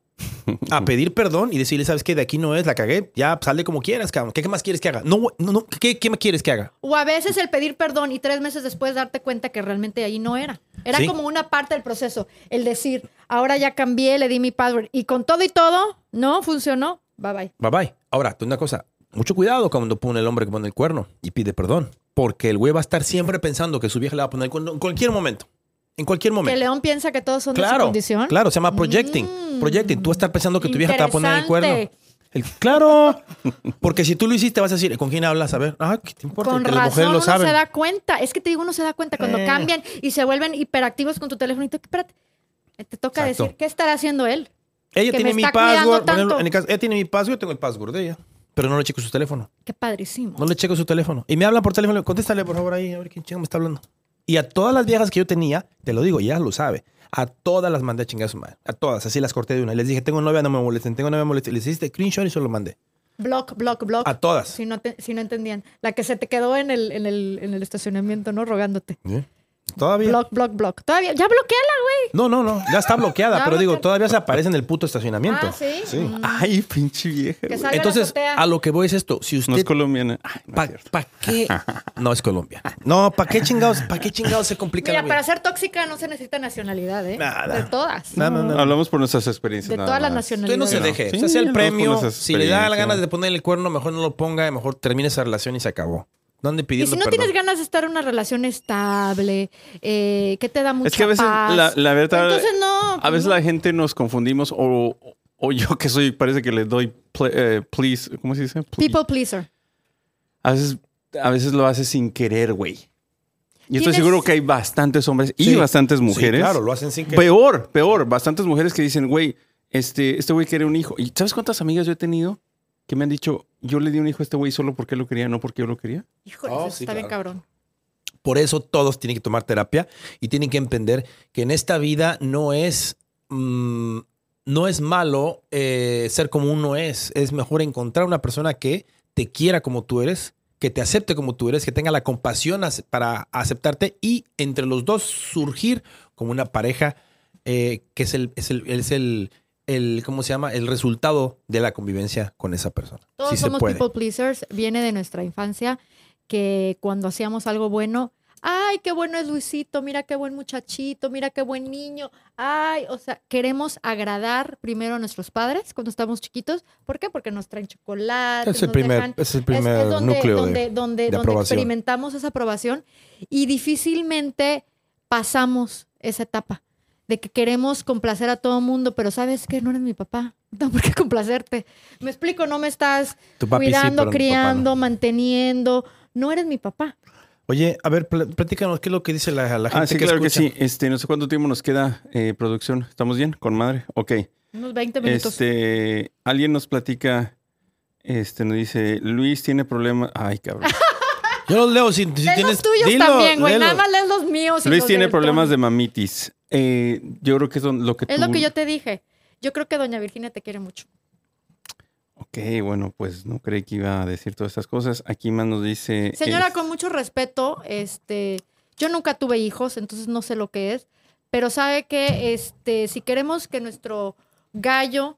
[SPEAKER 2] a pedir perdón y decirle, ¿sabes qué? De aquí no es, la cagué, ya sale como quieras, cabrón. ¿Qué, qué más quieres que haga? No, no, no, ¿qué, qué más quieres que haga?
[SPEAKER 3] O a veces el pedir perdón y tres meses después darte cuenta que realmente ahí no era. Era
[SPEAKER 2] Sí.
[SPEAKER 3] como una parte del proceso. El decir, ahora ya cambié, le di mi password. Y con todo y todo, no funcionó. Bye bye.
[SPEAKER 2] Bye bye. Ahora, una cosa, mucho cuidado cuando pone el hombre que pone el cuerno y pide perdón. Porque el güey va a estar siempre pensando que su vieja le va a poner el cuerno en cualquier momento. En cualquier
[SPEAKER 3] Que
[SPEAKER 2] momento.
[SPEAKER 3] León piensa que todos son de su
[SPEAKER 2] Claro,
[SPEAKER 3] condición.
[SPEAKER 2] claro, se llama projecting.
[SPEAKER 3] Mm.
[SPEAKER 2] Projecting. Tú estás pensando que tu vieja te va a poner el cuerno. El- claro, porque si tú lo hiciste vas a decir, ¿con quién hablas? A ver, ah, ¿qué te importa?
[SPEAKER 3] Con
[SPEAKER 2] que las mujeres
[SPEAKER 3] razón
[SPEAKER 2] lo
[SPEAKER 3] uno
[SPEAKER 2] saben.
[SPEAKER 3] se da cuenta. Es que te digo, uno se da cuenta cuando
[SPEAKER 2] Eh.
[SPEAKER 3] cambian y se vuelven hiperactivos con tu teléfono. Y tú, espérate, te toca
[SPEAKER 2] Exacto.
[SPEAKER 3] decir, ¿qué estará haciendo él?
[SPEAKER 2] Ella
[SPEAKER 3] que
[SPEAKER 2] tiene mi password. en el caso- ella tiene mi password, yo tengo el password de ella. Pero no le checo su teléfono.
[SPEAKER 3] Qué padrísimo.
[SPEAKER 2] No le checo su teléfono. Y me hablan por teléfono. Contéstale, por favor, ahí, a ver quién chingo me está hablando. Y a todas las viejas que yo tenía, te lo digo, y ella lo sabe. A todas las mandé a chingar a su madre. A todas, así las corté de una. Y les dije, tengo novia, no me molesten. Tengo novia, no me molesten. Les hiciste screenshot y se lo mandé.
[SPEAKER 3] Block, block, block.
[SPEAKER 2] A todas.
[SPEAKER 3] Si no, te- si no entendían. La que se te quedó en el, en el, en el estacionamiento, ¿no? Rogándote.
[SPEAKER 2] Todavía.
[SPEAKER 3] Block, block, block. Todavía. Ya bloqueala, güey.
[SPEAKER 2] No, no, no. Ya está bloqueada.
[SPEAKER 3] Ya
[SPEAKER 2] pero digo, todavía se aparece en el puto estacionamiento.
[SPEAKER 3] Ah, ¿sí?
[SPEAKER 2] Sí.
[SPEAKER 3] Mm.
[SPEAKER 1] Ay, pinche vieja.
[SPEAKER 3] Que salga la
[SPEAKER 2] Entonces, a lo que voy es esto. Si
[SPEAKER 1] No
[SPEAKER 2] usted
[SPEAKER 1] es colombiana. Ay, no
[SPEAKER 2] ¿Para
[SPEAKER 1] cierto.
[SPEAKER 2] qué? No es Colombia. No, ¿para qué chingados? ¿Para qué chingados se complica
[SPEAKER 3] Mira,
[SPEAKER 2] la
[SPEAKER 3] para ser tóxica no se necesita nacionalidad, ¿eh?
[SPEAKER 2] Nada.
[SPEAKER 3] De todas.
[SPEAKER 2] No, no, no.
[SPEAKER 1] Hablamos por nuestras experiencias.
[SPEAKER 3] De
[SPEAKER 1] nada
[SPEAKER 3] todas las
[SPEAKER 1] más.
[SPEAKER 2] Usted
[SPEAKER 3] nacionalidades.
[SPEAKER 2] no se
[SPEAKER 1] No.
[SPEAKER 2] deje.
[SPEAKER 1] Sí,
[SPEAKER 2] Usted hace el
[SPEAKER 1] hablamos por
[SPEAKER 2] premio. Si le da la
[SPEAKER 1] experiencias.
[SPEAKER 2] ganas de ponerle el cuerno, mejor no lo ponga. Mejor termine esa relación y se acabó. No ande
[SPEAKER 3] Y si no
[SPEAKER 2] perdón.
[SPEAKER 3] tienes ganas de estar en una relación estable, eh, que te da mucha
[SPEAKER 1] Es que a veces,
[SPEAKER 3] paz,
[SPEAKER 1] la, la verdad,
[SPEAKER 3] Entonces no.
[SPEAKER 1] a veces
[SPEAKER 3] no.
[SPEAKER 1] la gente nos confundimos o, o yo que soy, parece que le doy ple- eh, please, ¿cómo se dice? Ple-
[SPEAKER 3] People pleaser.
[SPEAKER 1] A veces, a veces lo hace sin querer, güey. Y estoy
[SPEAKER 3] Tienes-
[SPEAKER 1] seguro que hay bastantes hombres y
[SPEAKER 2] Sí.
[SPEAKER 1] bastantes
[SPEAKER 2] Sí,
[SPEAKER 1] mujeres.
[SPEAKER 2] claro, lo hacen sin que.
[SPEAKER 1] Peor, peor. Bastantes mujeres que dicen, güey, este, este güey quiere un hijo. ¿Y sabes cuántas amigas yo he tenido que me han dicho, yo le di un hijo a este güey solo porque él lo quería, no porque yo lo quería?
[SPEAKER 3] Híjole,
[SPEAKER 2] Oh,
[SPEAKER 3] eso
[SPEAKER 2] sí,
[SPEAKER 3] está bien cabrón.
[SPEAKER 2] Por eso todos tienen que tomar terapia y tienen que entender que en esta vida no es, mm, no es malo eh, ser como uno es. Es mejor encontrar una persona que te quiera como tú eres, que te acepte como tú eres, que tenga la compasión para aceptarte y entre los dos surgir como una pareja eh, que es el, es el, es el, el, ¿cómo se llama? El resultado de la convivencia con esa persona.
[SPEAKER 3] Todos
[SPEAKER 2] Sí
[SPEAKER 3] somos people pleasers. Viene de nuestra infancia que cuando hacíamos algo bueno, ay, qué bueno es Luisito, mira qué buen muchachito, mira qué buen niño. Ay, o sea, queremos agradar primero a nuestros padres cuando estamos chiquitos. ¿Por qué? Porque nos traen chocolate.
[SPEAKER 2] Es el
[SPEAKER 3] nos
[SPEAKER 2] primer,
[SPEAKER 3] dejan-
[SPEAKER 2] es el primer
[SPEAKER 3] es donde,
[SPEAKER 2] núcleo
[SPEAKER 3] donde,
[SPEAKER 2] de...
[SPEAKER 3] donde,
[SPEAKER 2] de
[SPEAKER 3] donde experimentamos esa aprobación y difícilmente pasamos esa etapa de que queremos complacer a todo mundo, pero sabes que no eres mi papá, no tengo por qué complacerte. Me explico, no me estás
[SPEAKER 2] sí,
[SPEAKER 3] cuidando,
[SPEAKER 2] no.
[SPEAKER 3] criando, manteniendo, no eres mi papá.
[SPEAKER 2] Oye, a ver, pl- platícanos qué es lo que dice la, la gente
[SPEAKER 1] Ah, sí,
[SPEAKER 2] que
[SPEAKER 1] claro que sí. Este, no sé cuánto tiempo nos queda eh, producción. ¿Estamos bien? ¿Con madre? Ok.
[SPEAKER 3] Unos 20 minutos.
[SPEAKER 1] Este, alguien nos platica, este, nos dice, Luis tiene problemas. Ay, cabrón.
[SPEAKER 2] Yo los leo si, si tienes...
[SPEAKER 3] los tuyos
[SPEAKER 2] dilo,
[SPEAKER 3] también, güey. Nada más lees los míos.
[SPEAKER 1] Luis
[SPEAKER 3] los
[SPEAKER 1] tiene problemas de mamitis. Eh, yo creo que es lo que
[SPEAKER 3] Es
[SPEAKER 1] tú...
[SPEAKER 3] lo que yo te dije. Yo creo que doña Virginia te quiere mucho.
[SPEAKER 1] Ok, bueno, pues no creí que iba a decir todas estas cosas. Aquí más nos dice...
[SPEAKER 3] Señora,
[SPEAKER 1] es-
[SPEAKER 3] con mucho respeto, este, yo nunca tuve hijos, entonces no sé lo que es, pero sabe que este, si queremos que nuestro gallo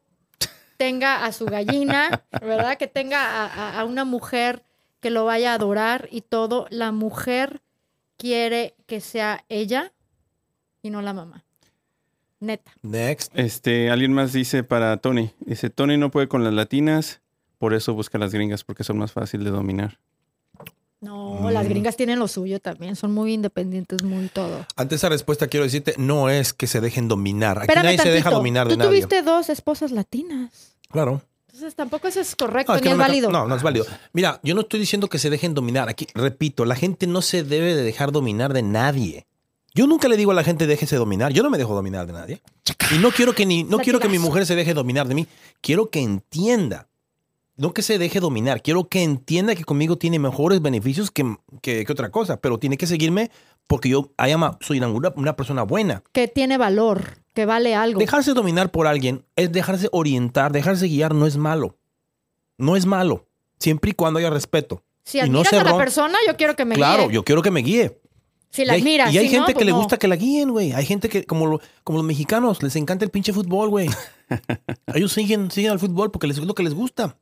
[SPEAKER 3] tenga a su gallina, ¿verdad? Que tenga a, a- a una mujer que lo vaya a adorar y todo, la mujer quiere que sea ella y no la mamá. Neta.
[SPEAKER 2] Next.
[SPEAKER 1] Este, alguien más dice para Tony. Dice, Tony no puede con las latinas, por eso busca las gringas, porque son más fácil de dominar.
[SPEAKER 3] No, las
[SPEAKER 2] Mm.
[SPEAKER 3] gringas tienen lo suyo también, son muy independientes, muy todo.
[SPEAKER 2] Ante esa respuesta quiero decirte, no es que se dejen dominar. Aquí
[SPEAKER 3] Espérame
[SPEAKER 2] nadie se deja dominar de
[SPEAKER 3] Tú
[SPEAKER 2] nadie.
[SPEAKER 3] tuviste dos esposas latinas.
[SPEAKER 2] Claro.
[SPEAKER 3] Entonces tampoco eso es correcto,
[SPEAKER 2] No, es que
[SPEAKER 3] ni
[SPEAKER 2] no
[SPEAKER 3] es válido.
[SPEAKER 2] No, no es válido. Mira, yo no estoy diciendo que se dejen dominar. Aquí, repito, la gente no se debe de dejar dominar de nadie. Yo nunca le digo a la gente déjese dominar. Yo no me dejo dominar de nadie. Y no quiero que ni, no quiero que mi mujer se deje dominar de mí. Quiero que entienda. No que se deje dominar. Quiero que entienda que conmigo tiene mejores beneficios que, que- que otra cosa. Pero tiene que seguirme porque yo I am a- soy una, una persona buena.
[SPEAKER 3] Que tiene valor, que vale algo.
[SPEAKER 2] Dejarse dominar por alguien es dejarse orientar, dejarse guiar no es malo. No es malo. Siempre y cuando haya respeto.
[SPEAKER 3] si
[SPEAKER 2] y no
[SPEAKER 3] admiras
[SPEAKER 2] se
[SPEAKER 3] a la persona, yo quiero que me
[SPEAKER 2] claro,
[SPEAKER 3] guíe.
[SPEAKER 2] yo quiero que me guíe.
[SPEAKER 3] Si la
[SPEAKER 2] y hay, y hay
[SPEAKER 3] si
[SPEAKER 2] gente
[SPEAKER 3] no,
[SPEAKER 2] que
[SPEAKER 3] pues
[SPEAKER 2] le
[SPEAKER 3] no.
[SPEAKER 2] gusta que la guíen, güey. Hay gente que, como, lo- como los mexicanos, les encanta el pinche fútbol, güey. Ellos siguen, siguen al fútbol porque les es lo que les gusta.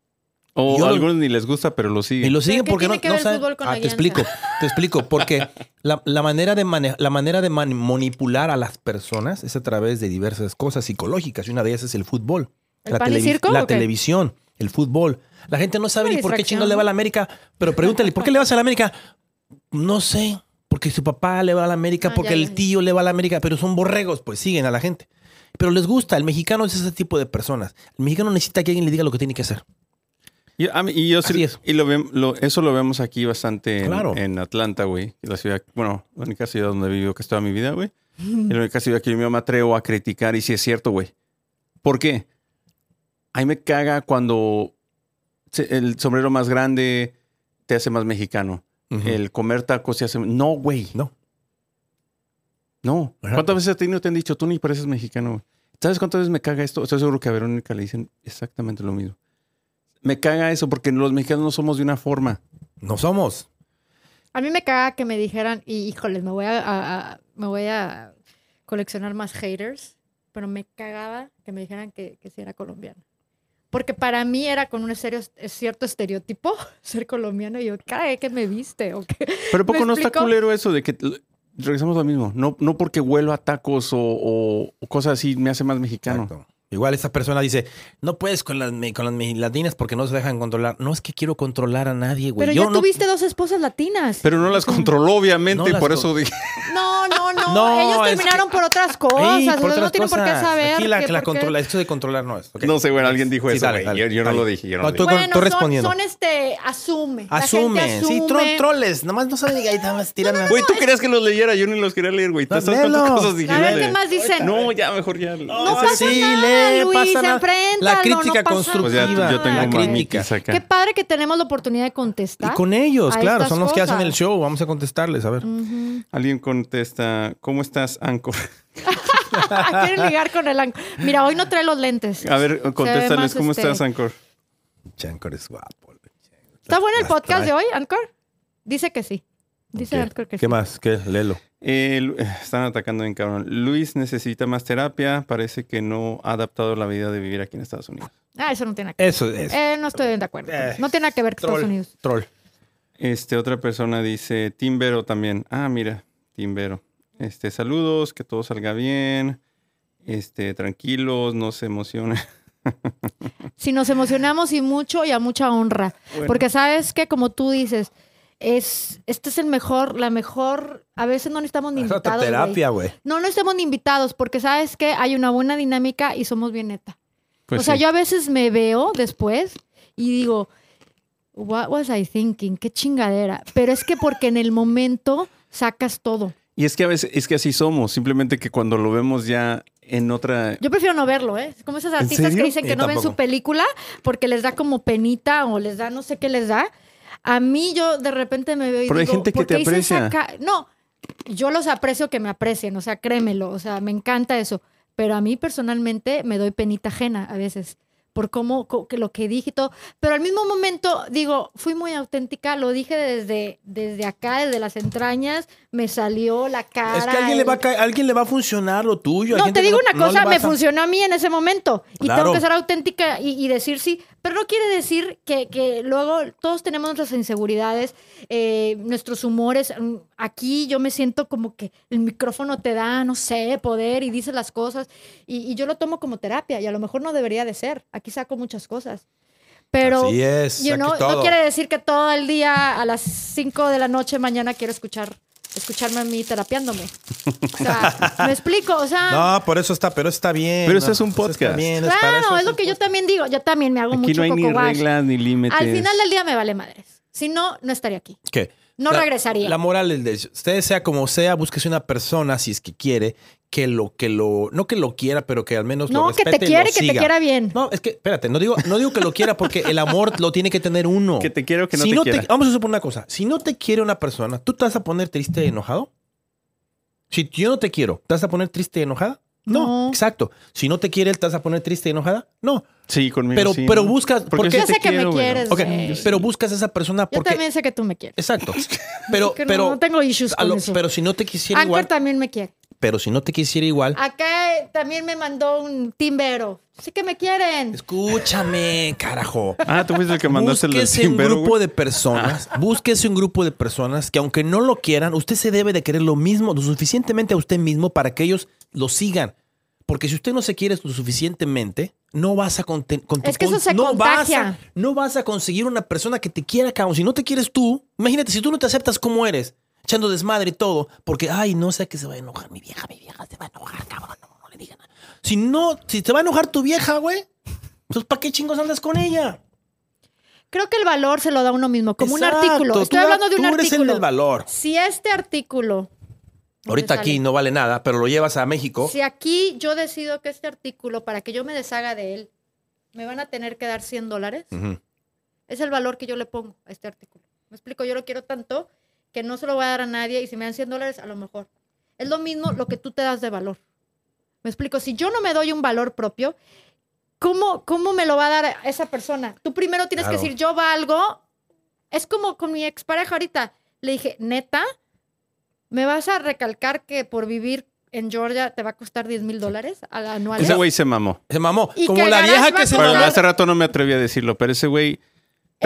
[SPEAKER 1] O
[SPEAKER 2] Y yo
[SPEAKER 1] algunos ni les gusta, pero lo siguen.
[SPEAKER 2] Y lo siguen porque no, no saben. Ah, te explico, te explico. Porque la, la manera de mane- la manera de man- manipular a las personas es a través de diversas cosas psicológicas. Y una de ellas es el fútbol.
[SPEAKER 3] ¿El
[SPEAKER 2] la televi-
[SPEAKER 3] circo
[SPEAKER 2] la televisión, el fútbol. La gente no sabe ni por qué chingo le va a la América. Pero pregúntale, ¿por qué le vas a la América? No sé. Porque su papá le va a la América,
[SPEAKER 3] Ah,
[SPEAKER 2] porque
[SPEAKER 3] ya,
[SPEAKER 2] el
[SPEAKER 3] ya,
[SPEAKER 2] tío le va a la América, pero son borregos, pues siguen a la gente. Pero les gusta, el mexicano es ese tipo de personas. El mexicano necesita que alguien le diga lo que tiene que hacer.
[SPEAKER 1] Y, a mí- y yo sí-
[SPEAKER 2] es.
[SPEAKER 1] y lo, eso lo vemos aquí bastante en,
[SPEAKER 2] Claro.
[SPEAKER 1] en Atlanta, güey. La ciudad, bueno, la única ciudad donde he vivido que toda mi vida, güey. Y la única ciudad que yo me atrevo a criticar, y sí es cierto, güey. ¿Por qué? A mí me caga cuando el sombrero más grande te hace más mexicano. El comer tacos te hace... No, güey.
[SPEAKER 2] No.
[SPEAKER 1] No. ¿Cuántas veces a ti no te han dicho, tú ni pareces mexicano? güey? ¿Sabes cuántas veces me caga esto? Estoy seguro que a Verónica le dicen exactamente lo mismo. Me caga eso porque los mexicanos no somos de una forma.
[SPEAKER 2] No somos.
[SPEAKER 3] A mí me caga que me dijeran, y híjoles, me voy a, a- a- me voy a coleccionar más haters, pero me cagaba que me dijeran que, que sí era colombiana. Porque para mí era con un serio, cierto estereotipo ser colombiano. Y yo, caray, que me viste? ¿O qué?
[SPEAKER 1] Pero poco
[SPEAKER 3] ¿Me
[SPEAKER 1] no está culero eso de que regresamos a lo mismo. No, no porque huelo a tacos o, o- o cosas así me hace más mexicano.
[SPEAKER 2] Exacto. Igual esa persona dice, no puedes con las, con las latinas porque no se dejan controlar. No es que quiero controlar a nadie, güey.
[SPEAKER 3] Pero
[SPEAKER 2] Yo
[SPEAKER 3] ya
[SPEAKER 2] no-
[SPEAKER 3] tuviste dos esposas latinas.
[SPEAKER 1] Pero no las controló, obviamente,
[SPEAKER 2] No las
[SPEAKER 1] por eso dije.
[SPEAKER 3] No, no, no.
[SPEAKER 2] No,
[SPEAKER 3] Ellos terminaron por otras cosas. Sea,
[SPEAKER 2] por
[SPEAKER 3] no
[SPEAKER 2] otras
[SPEAKER 3] tienen por qué saber.
[SPEAKER 2] Aquí la,
[SPEAKER 3] que
[SPEAKER 2] la controla, esto de controlar no es.
[SPEAKER 1] No sé, bueno, alguien dijo
[SPEAKER 2] Sí,
[SPEAKER 1] eso,
[SPEAKER 2] dale, dale,
[SPEAKER 1] Yo, yo no
[SPEAKER 2] dale.
[SPEAKER 1] lo dije, yo no
[SPEAKER 2] No,
[SPEAKER 1] lo
[SPEAKER 2] tú-
[SPEAKER 1] dije.
[SPEAKER 3] Bueno,
[SPEAKER 2] Estoy
[SPEAKER 3] son-
[SPEAKER 2] respondiendo.
[SPEAKER 3] Son, este, asume. La
[SPEAKER 2] Asume.
[SPEAKER 3] gente
[SPEAKER 2] Sí,
[SPEAKER 3] asume.
[SPEAKER 2] tro- troles. Nomás no saben ahí nada más tiran.
[SPEAKER 1] Güey, tú querías que los leyera, yo ni los quería leer, güey.
[SPEAKER 2] No,
[SPEAKER 1] ¿Te sabes cuántas cosas
[SPEAKER 3] A
[SPEAKER 1] dije?
[SPEAKER 3] ver, ¿qué más dicen?
[SPEAKER 1] No, ya, mejor ya.
[SPEAKER 3] No pasa nada, Luis,
[SPEAKER 2] pasa nada.
[SPEAKER 3] enfréntalo,
[SPEAKER 2] La
[SPEAKER 3] no
[SPEAKER 2] crítica
[SPEAKER 3] pasa
[SPEAKER 2] constructiva.
[SPEAKER 1] Pues ya, yo tengo
[SPEAKER 2] la crítica.
[SPEAKER 1] acá.
[SPEAKER 3] Qué padre que tenemos la oportunidad de contestar.
[SPEAKER 2] Y con ellos,
[SPEAKER 3] a
[SPEAKER 2] claro, son los que hacen el show. Vamos a contestarles, a ver.
[SPEAKER 1] Alguien contesta, ¿cómo estás, Anchor?
[SPEAKER 3] Quieren ligar con el anco. Mira, hoy no trae los lentes.
[SPEAKER 1] A ver, contéstales, ¿cómo
[SPEAKER 3] este-
[SPEAKER 1] estás, Anchor?
[SPEAKER 2] Chancor es guapo.
[SPEAKER 3] ¿Está bueno el podcast
[SPEAKER 2] trae.
[SPEAKER 3] de hoy, Anchor? Dice que sí. Dice
[SPEAKER 2] Ok.
[SPEAKER 3] Anchor que
[SPEAKER 2] ¿Qué
[SPEAKER 3] sí.
[SPEAKER 2] más? ¿Qué? Léelo.
[SPEAKER 1] Eh, eh, están atacando bien cabrón. Luis necesita más terapia. Parece que no ha adaptado la vida de vivir aquí en Estados Unidos.
[SPEAKER 3] Ah, eso no tiene nada que
[SPEAKER 2] Eso es.
[SPEAKER 3] ver. Eh, no estoy de acuerdo.
[SPEAKER 2] Eh.
[SPEAKER 3] No tiene nada que ver con Estados. Unidos.
[SPEAKER 2] Troll.
[SPEAKER 1] Este, otra persona dice, Timbero también. Ah, mira, Timbero. Este, saludos, que todo salga bien. Este, tranquilos, no se emocionen.
[SPEAKER 3] Si nos emocionamos y mucho y a mucha honra.
[SPEAKER 1] Bueno.
[SPEAKER 3] Porque sabes que, como tú dices, es, este es el mejor, la mejor. A veces no necesitamos ni
[SPEAKER 2] Es otra
[SPEAKER 3] invitados. güey.
[SPEAKER 2] terapia, güey.
[SPEAKER 3] No, no estamos ni invitados, porque sabes que hay una buena dinámica y somos bien neta.
[SPEAKER 1] Pues
[SPEAKER 3] o sea,
[SPEAKER 1] sí.
[SPEAKER 3] yo a veces me veo después y digo, what was I thinking? Qué chingadera. Pero es que porque en el momento sacas todo.
[SPEAKER 1] Y es que a veces, es que así somos. Simplemente que cuando lo vemos ya en otra...
[SPEAKER 3] Yo prefiero no verlo, ¿eh? Como esos artistas que dicen que
[SPEAKER 2] Yo
[SPEAKER 3] no ven
[SPEAKER 2] tampoco.
[SPEAKER 3] su película porque les da como penita o les da no sé qué les da. A mí yo de repente me veo y
[SPEAKER 1] Pero hay
[SPEAKER 3] digo,
[SPEAKER 1] gente que
[SPEAKER 3] ¿por
[SPEAKER 1] te aprecia.
[SPEAKER 3] ca-?" No, yo los aprecio que me aprecien, o sea, créemelo, o sea, me encanta eso. Pero a mí personalmente me doy penita ajena a veces por cómo, que lo que dije y todo. Pero al mismo momento, digo, fui muy auténtica, lo dije desde, desde acá, desde las entrañas, me salió la cara.
[SPEAKER 2] Es que alguien le, va a alguien le va a funcionar lo tuyo.
[SPEAKER 3] No, te digo una
[SPEAKER 2] no
[SPEAKER 3] cosa, me
[SPEAKER 2] a-
[SPEAKER 3] funcionó a mí en ese momento. Y
[SPEAKER 2] Claro.
[SPEAKER 3] tengo que ser auténtica y, y decir sí. Pero no quiere decir que, que luego todos tenemos nuestras inseguridades, eh, nuestros humores. Mm, Aquí yo me siento como que el micrófono te da, no sé, poder y dices las cosas. Y, y yo lo tomo como terapia y a lo mejor no debería de ser. Aquí saco muchas cosas. Pero
[SPEAKER 2] Así es,
[SPEAKER 3] you
[SPEAKER 2] aquí
[SPEAKER 3] know, no quiere decir que todo el día a las 5 de la noche mañana quiero escuchar escucharme a mí terapiándome. O sea, me explico, o sea,
[SPEAKER 2] No, por eso está, pero está bien.
[SPEAKER 1] Pero
[SPEAKER 2] no,
[SPEAKER 1] es un
[SPEAKER 2] eso Está
[SPEAKER 1] podcast.
[SPEAKER 2] bien, es para
[SPEAKER 3] Claro,
[SPEAKER 2] eso
[SPEAKER 3] es lo que yo también digo. Yo también me hago
[SPEAKER 1] Aquí
[SPEAKER 3] mucho
[SPEAKER 1] no hay ni
[SPEAKER 3] wash.
[SPEAKER 1] reglas ni límites.
[SPEAKER 3] Al final del día me vale madres. Si no, no estaría aquí.
[SPEAKER 2] ¿Qué?
[SPEAKER 3] No
[SPEAKER 2] La-
[SPEAKER 3] regresaría.
[SPEAKER 2] La moral es de usted sea como sea, búsquese una persona si es que quiere que lo que lo no que lo quiera, pero que al menos lo
[SPEAKER 3] no, que te quiere,
[SPEAKER 2] lo
[SPEAKER 3] que te quiera bien.
[SPEAKER 2] No, es que espérate, no digo no digo que lo quiera porque el amor lo tiene que tener uno.
[SPEAKER 1] Que te quiera o que no
[SPEAKER 2] si
[SPEAKER 1] te
[SPEAKER 2] no
[SPEAKER 1] quiera.
[SPEAKER 2] vamos a suponer una cosa, si no te quiere una persona, ¿tú te vas a poner triste y enojado? Si yo no te quiero, ¿te vas a poner triste y enojada? No,
[SPEAKER 3] No.
[SPEAKER 2] exacto. Si no te quiere, ¿te vas a poner triste y enojada? No.
[SPEAKER 1] Sí, conmigo
[SPEAKER 2] Pero-
[SPEAKER 1] sí,
[SPEAKER 2] pero
[SPEAKER 1] ¿no?
[SPEAKER 2] buscas-
[SPEAKER 1] Porque
[SPEAKER 3] Yo
[SPEAKER 1] te
[SPEAKER 3] sé que me
[SPEAKER 1] quiero,
[SPEAKER 3] quieres.
[SPEAKER 2] Pero buscas a esa persona
[SPEAKER 3] Yo
[SPEAKER 2] porque
[SPEAKER 3] también sé que tú me quieres.
[SPEAKER 2] Exacto. Pero
[SPEAKER 3] no-
[SPEAKER 2] pero
[SPEAKER 3] no tengo issues con
[SPEAKER 2] lo-
[SPEAKER 3] eso.
[SPEAKER 2] pero si no te quisiera
[SPEAKER 3] Anker
[SPEAKER 2] igual,
[SPEAKER 3] también me quiere.
[SPEAKER 2] Pero si no te quisiera igual,
[SPEAKER 3] Acá eh, también me mandó un timbero. Sí que me quieren.
[SPEAKER 2] escúchame, carajo.
[SPEAKER 1] Ah, tú fuiste el que mandaste el
[SPEAKER 2] Búsquese un
[SPEAKER 1] timbero,
[SPEAKER 2] grupo
[SPEAKER 1] güey.
[SPEAKER 2] de personas, búsquese un grupo de personas que aunque no lo quieran, usted se debe de querer lo mismo, lo suficientemente a usted mismo para que ellos lo sigan. Porque si usted no se quiere lo suficientemente, no vas a con
[SPEAKER 3] Es que eso
[SPEAKER 2] con-
[SPEAKER 3] se
[SPEAKER 2] no vas
[SPEAKER 3] contagia.
[SPEAKER 2] a, no vas a conseguir una persona que te quiera, cabrón. Si no te quieres tú, imagínate, si tú no te aceptas como eres, echando desmadre y todo, porque, ay, no sé que se va a enojar mi vieja, mi vieja se va a enojar, cabrón, no, no le digan nada. Si no, si te va a enojar tu vieja, güey, entonces ¿para qué chingos andas con ella?
[SPEAKER 3] Creo que el valor se lo da uno mismo, como
[SPEAKER 2] Exacto,
[SPEAKER 3] un artículo. Estoy
[SPEAKER 2] tú-
[SPEAKER 3] hablando de un
[SPEAKER 2] tú eres el
[SPEAKER 3] artículo.
[SPEAKER 2] del valor.
[SPEAKER 3] Si este artículo.
[SPEAKER 2] Ahorita
[SPEAKER 3] ¿dónde
[SPEAKER 2] aquí no vale nada, pero lo llevas a México.
[SPEAKER 3] Si aquí yo decido que este artículo, para que yo me deshaga de él, me van a tener que dar 100 dólares, es el valor que yo le pongo a este artículo. Me explico, yo lo quiero tanto que no se lo voy a dar a nadie y si me dan 100 dólares, a lo mejor. Es lo mismo lo que tú te das de valor. Me explico, si yo no me doy un valor propio, ¿cómo, cómo me lo va a dar esa persona? Tú primero tienes
[SPEAKER 2] Claro.
[SPEAKER 3] que decir, yo valgo. Es como con mi expareja ahorita. Le dije, neta, ¿me vas a recalcar que por vivir en Georgia te va a costar 10 mil dólares al- anuales?
[SPEAKER 1] Ese güey se mamó.
[SPEAKER 2] Se mamó.
[SPEAKER 3] Y
[SPEAKER 2] Como la vieja que
[SPEAKER 3] a
[SPEAKER 2] se mamó.
[SPEAKER 1] hace rato no me atreví a decirlo, pero ese güey,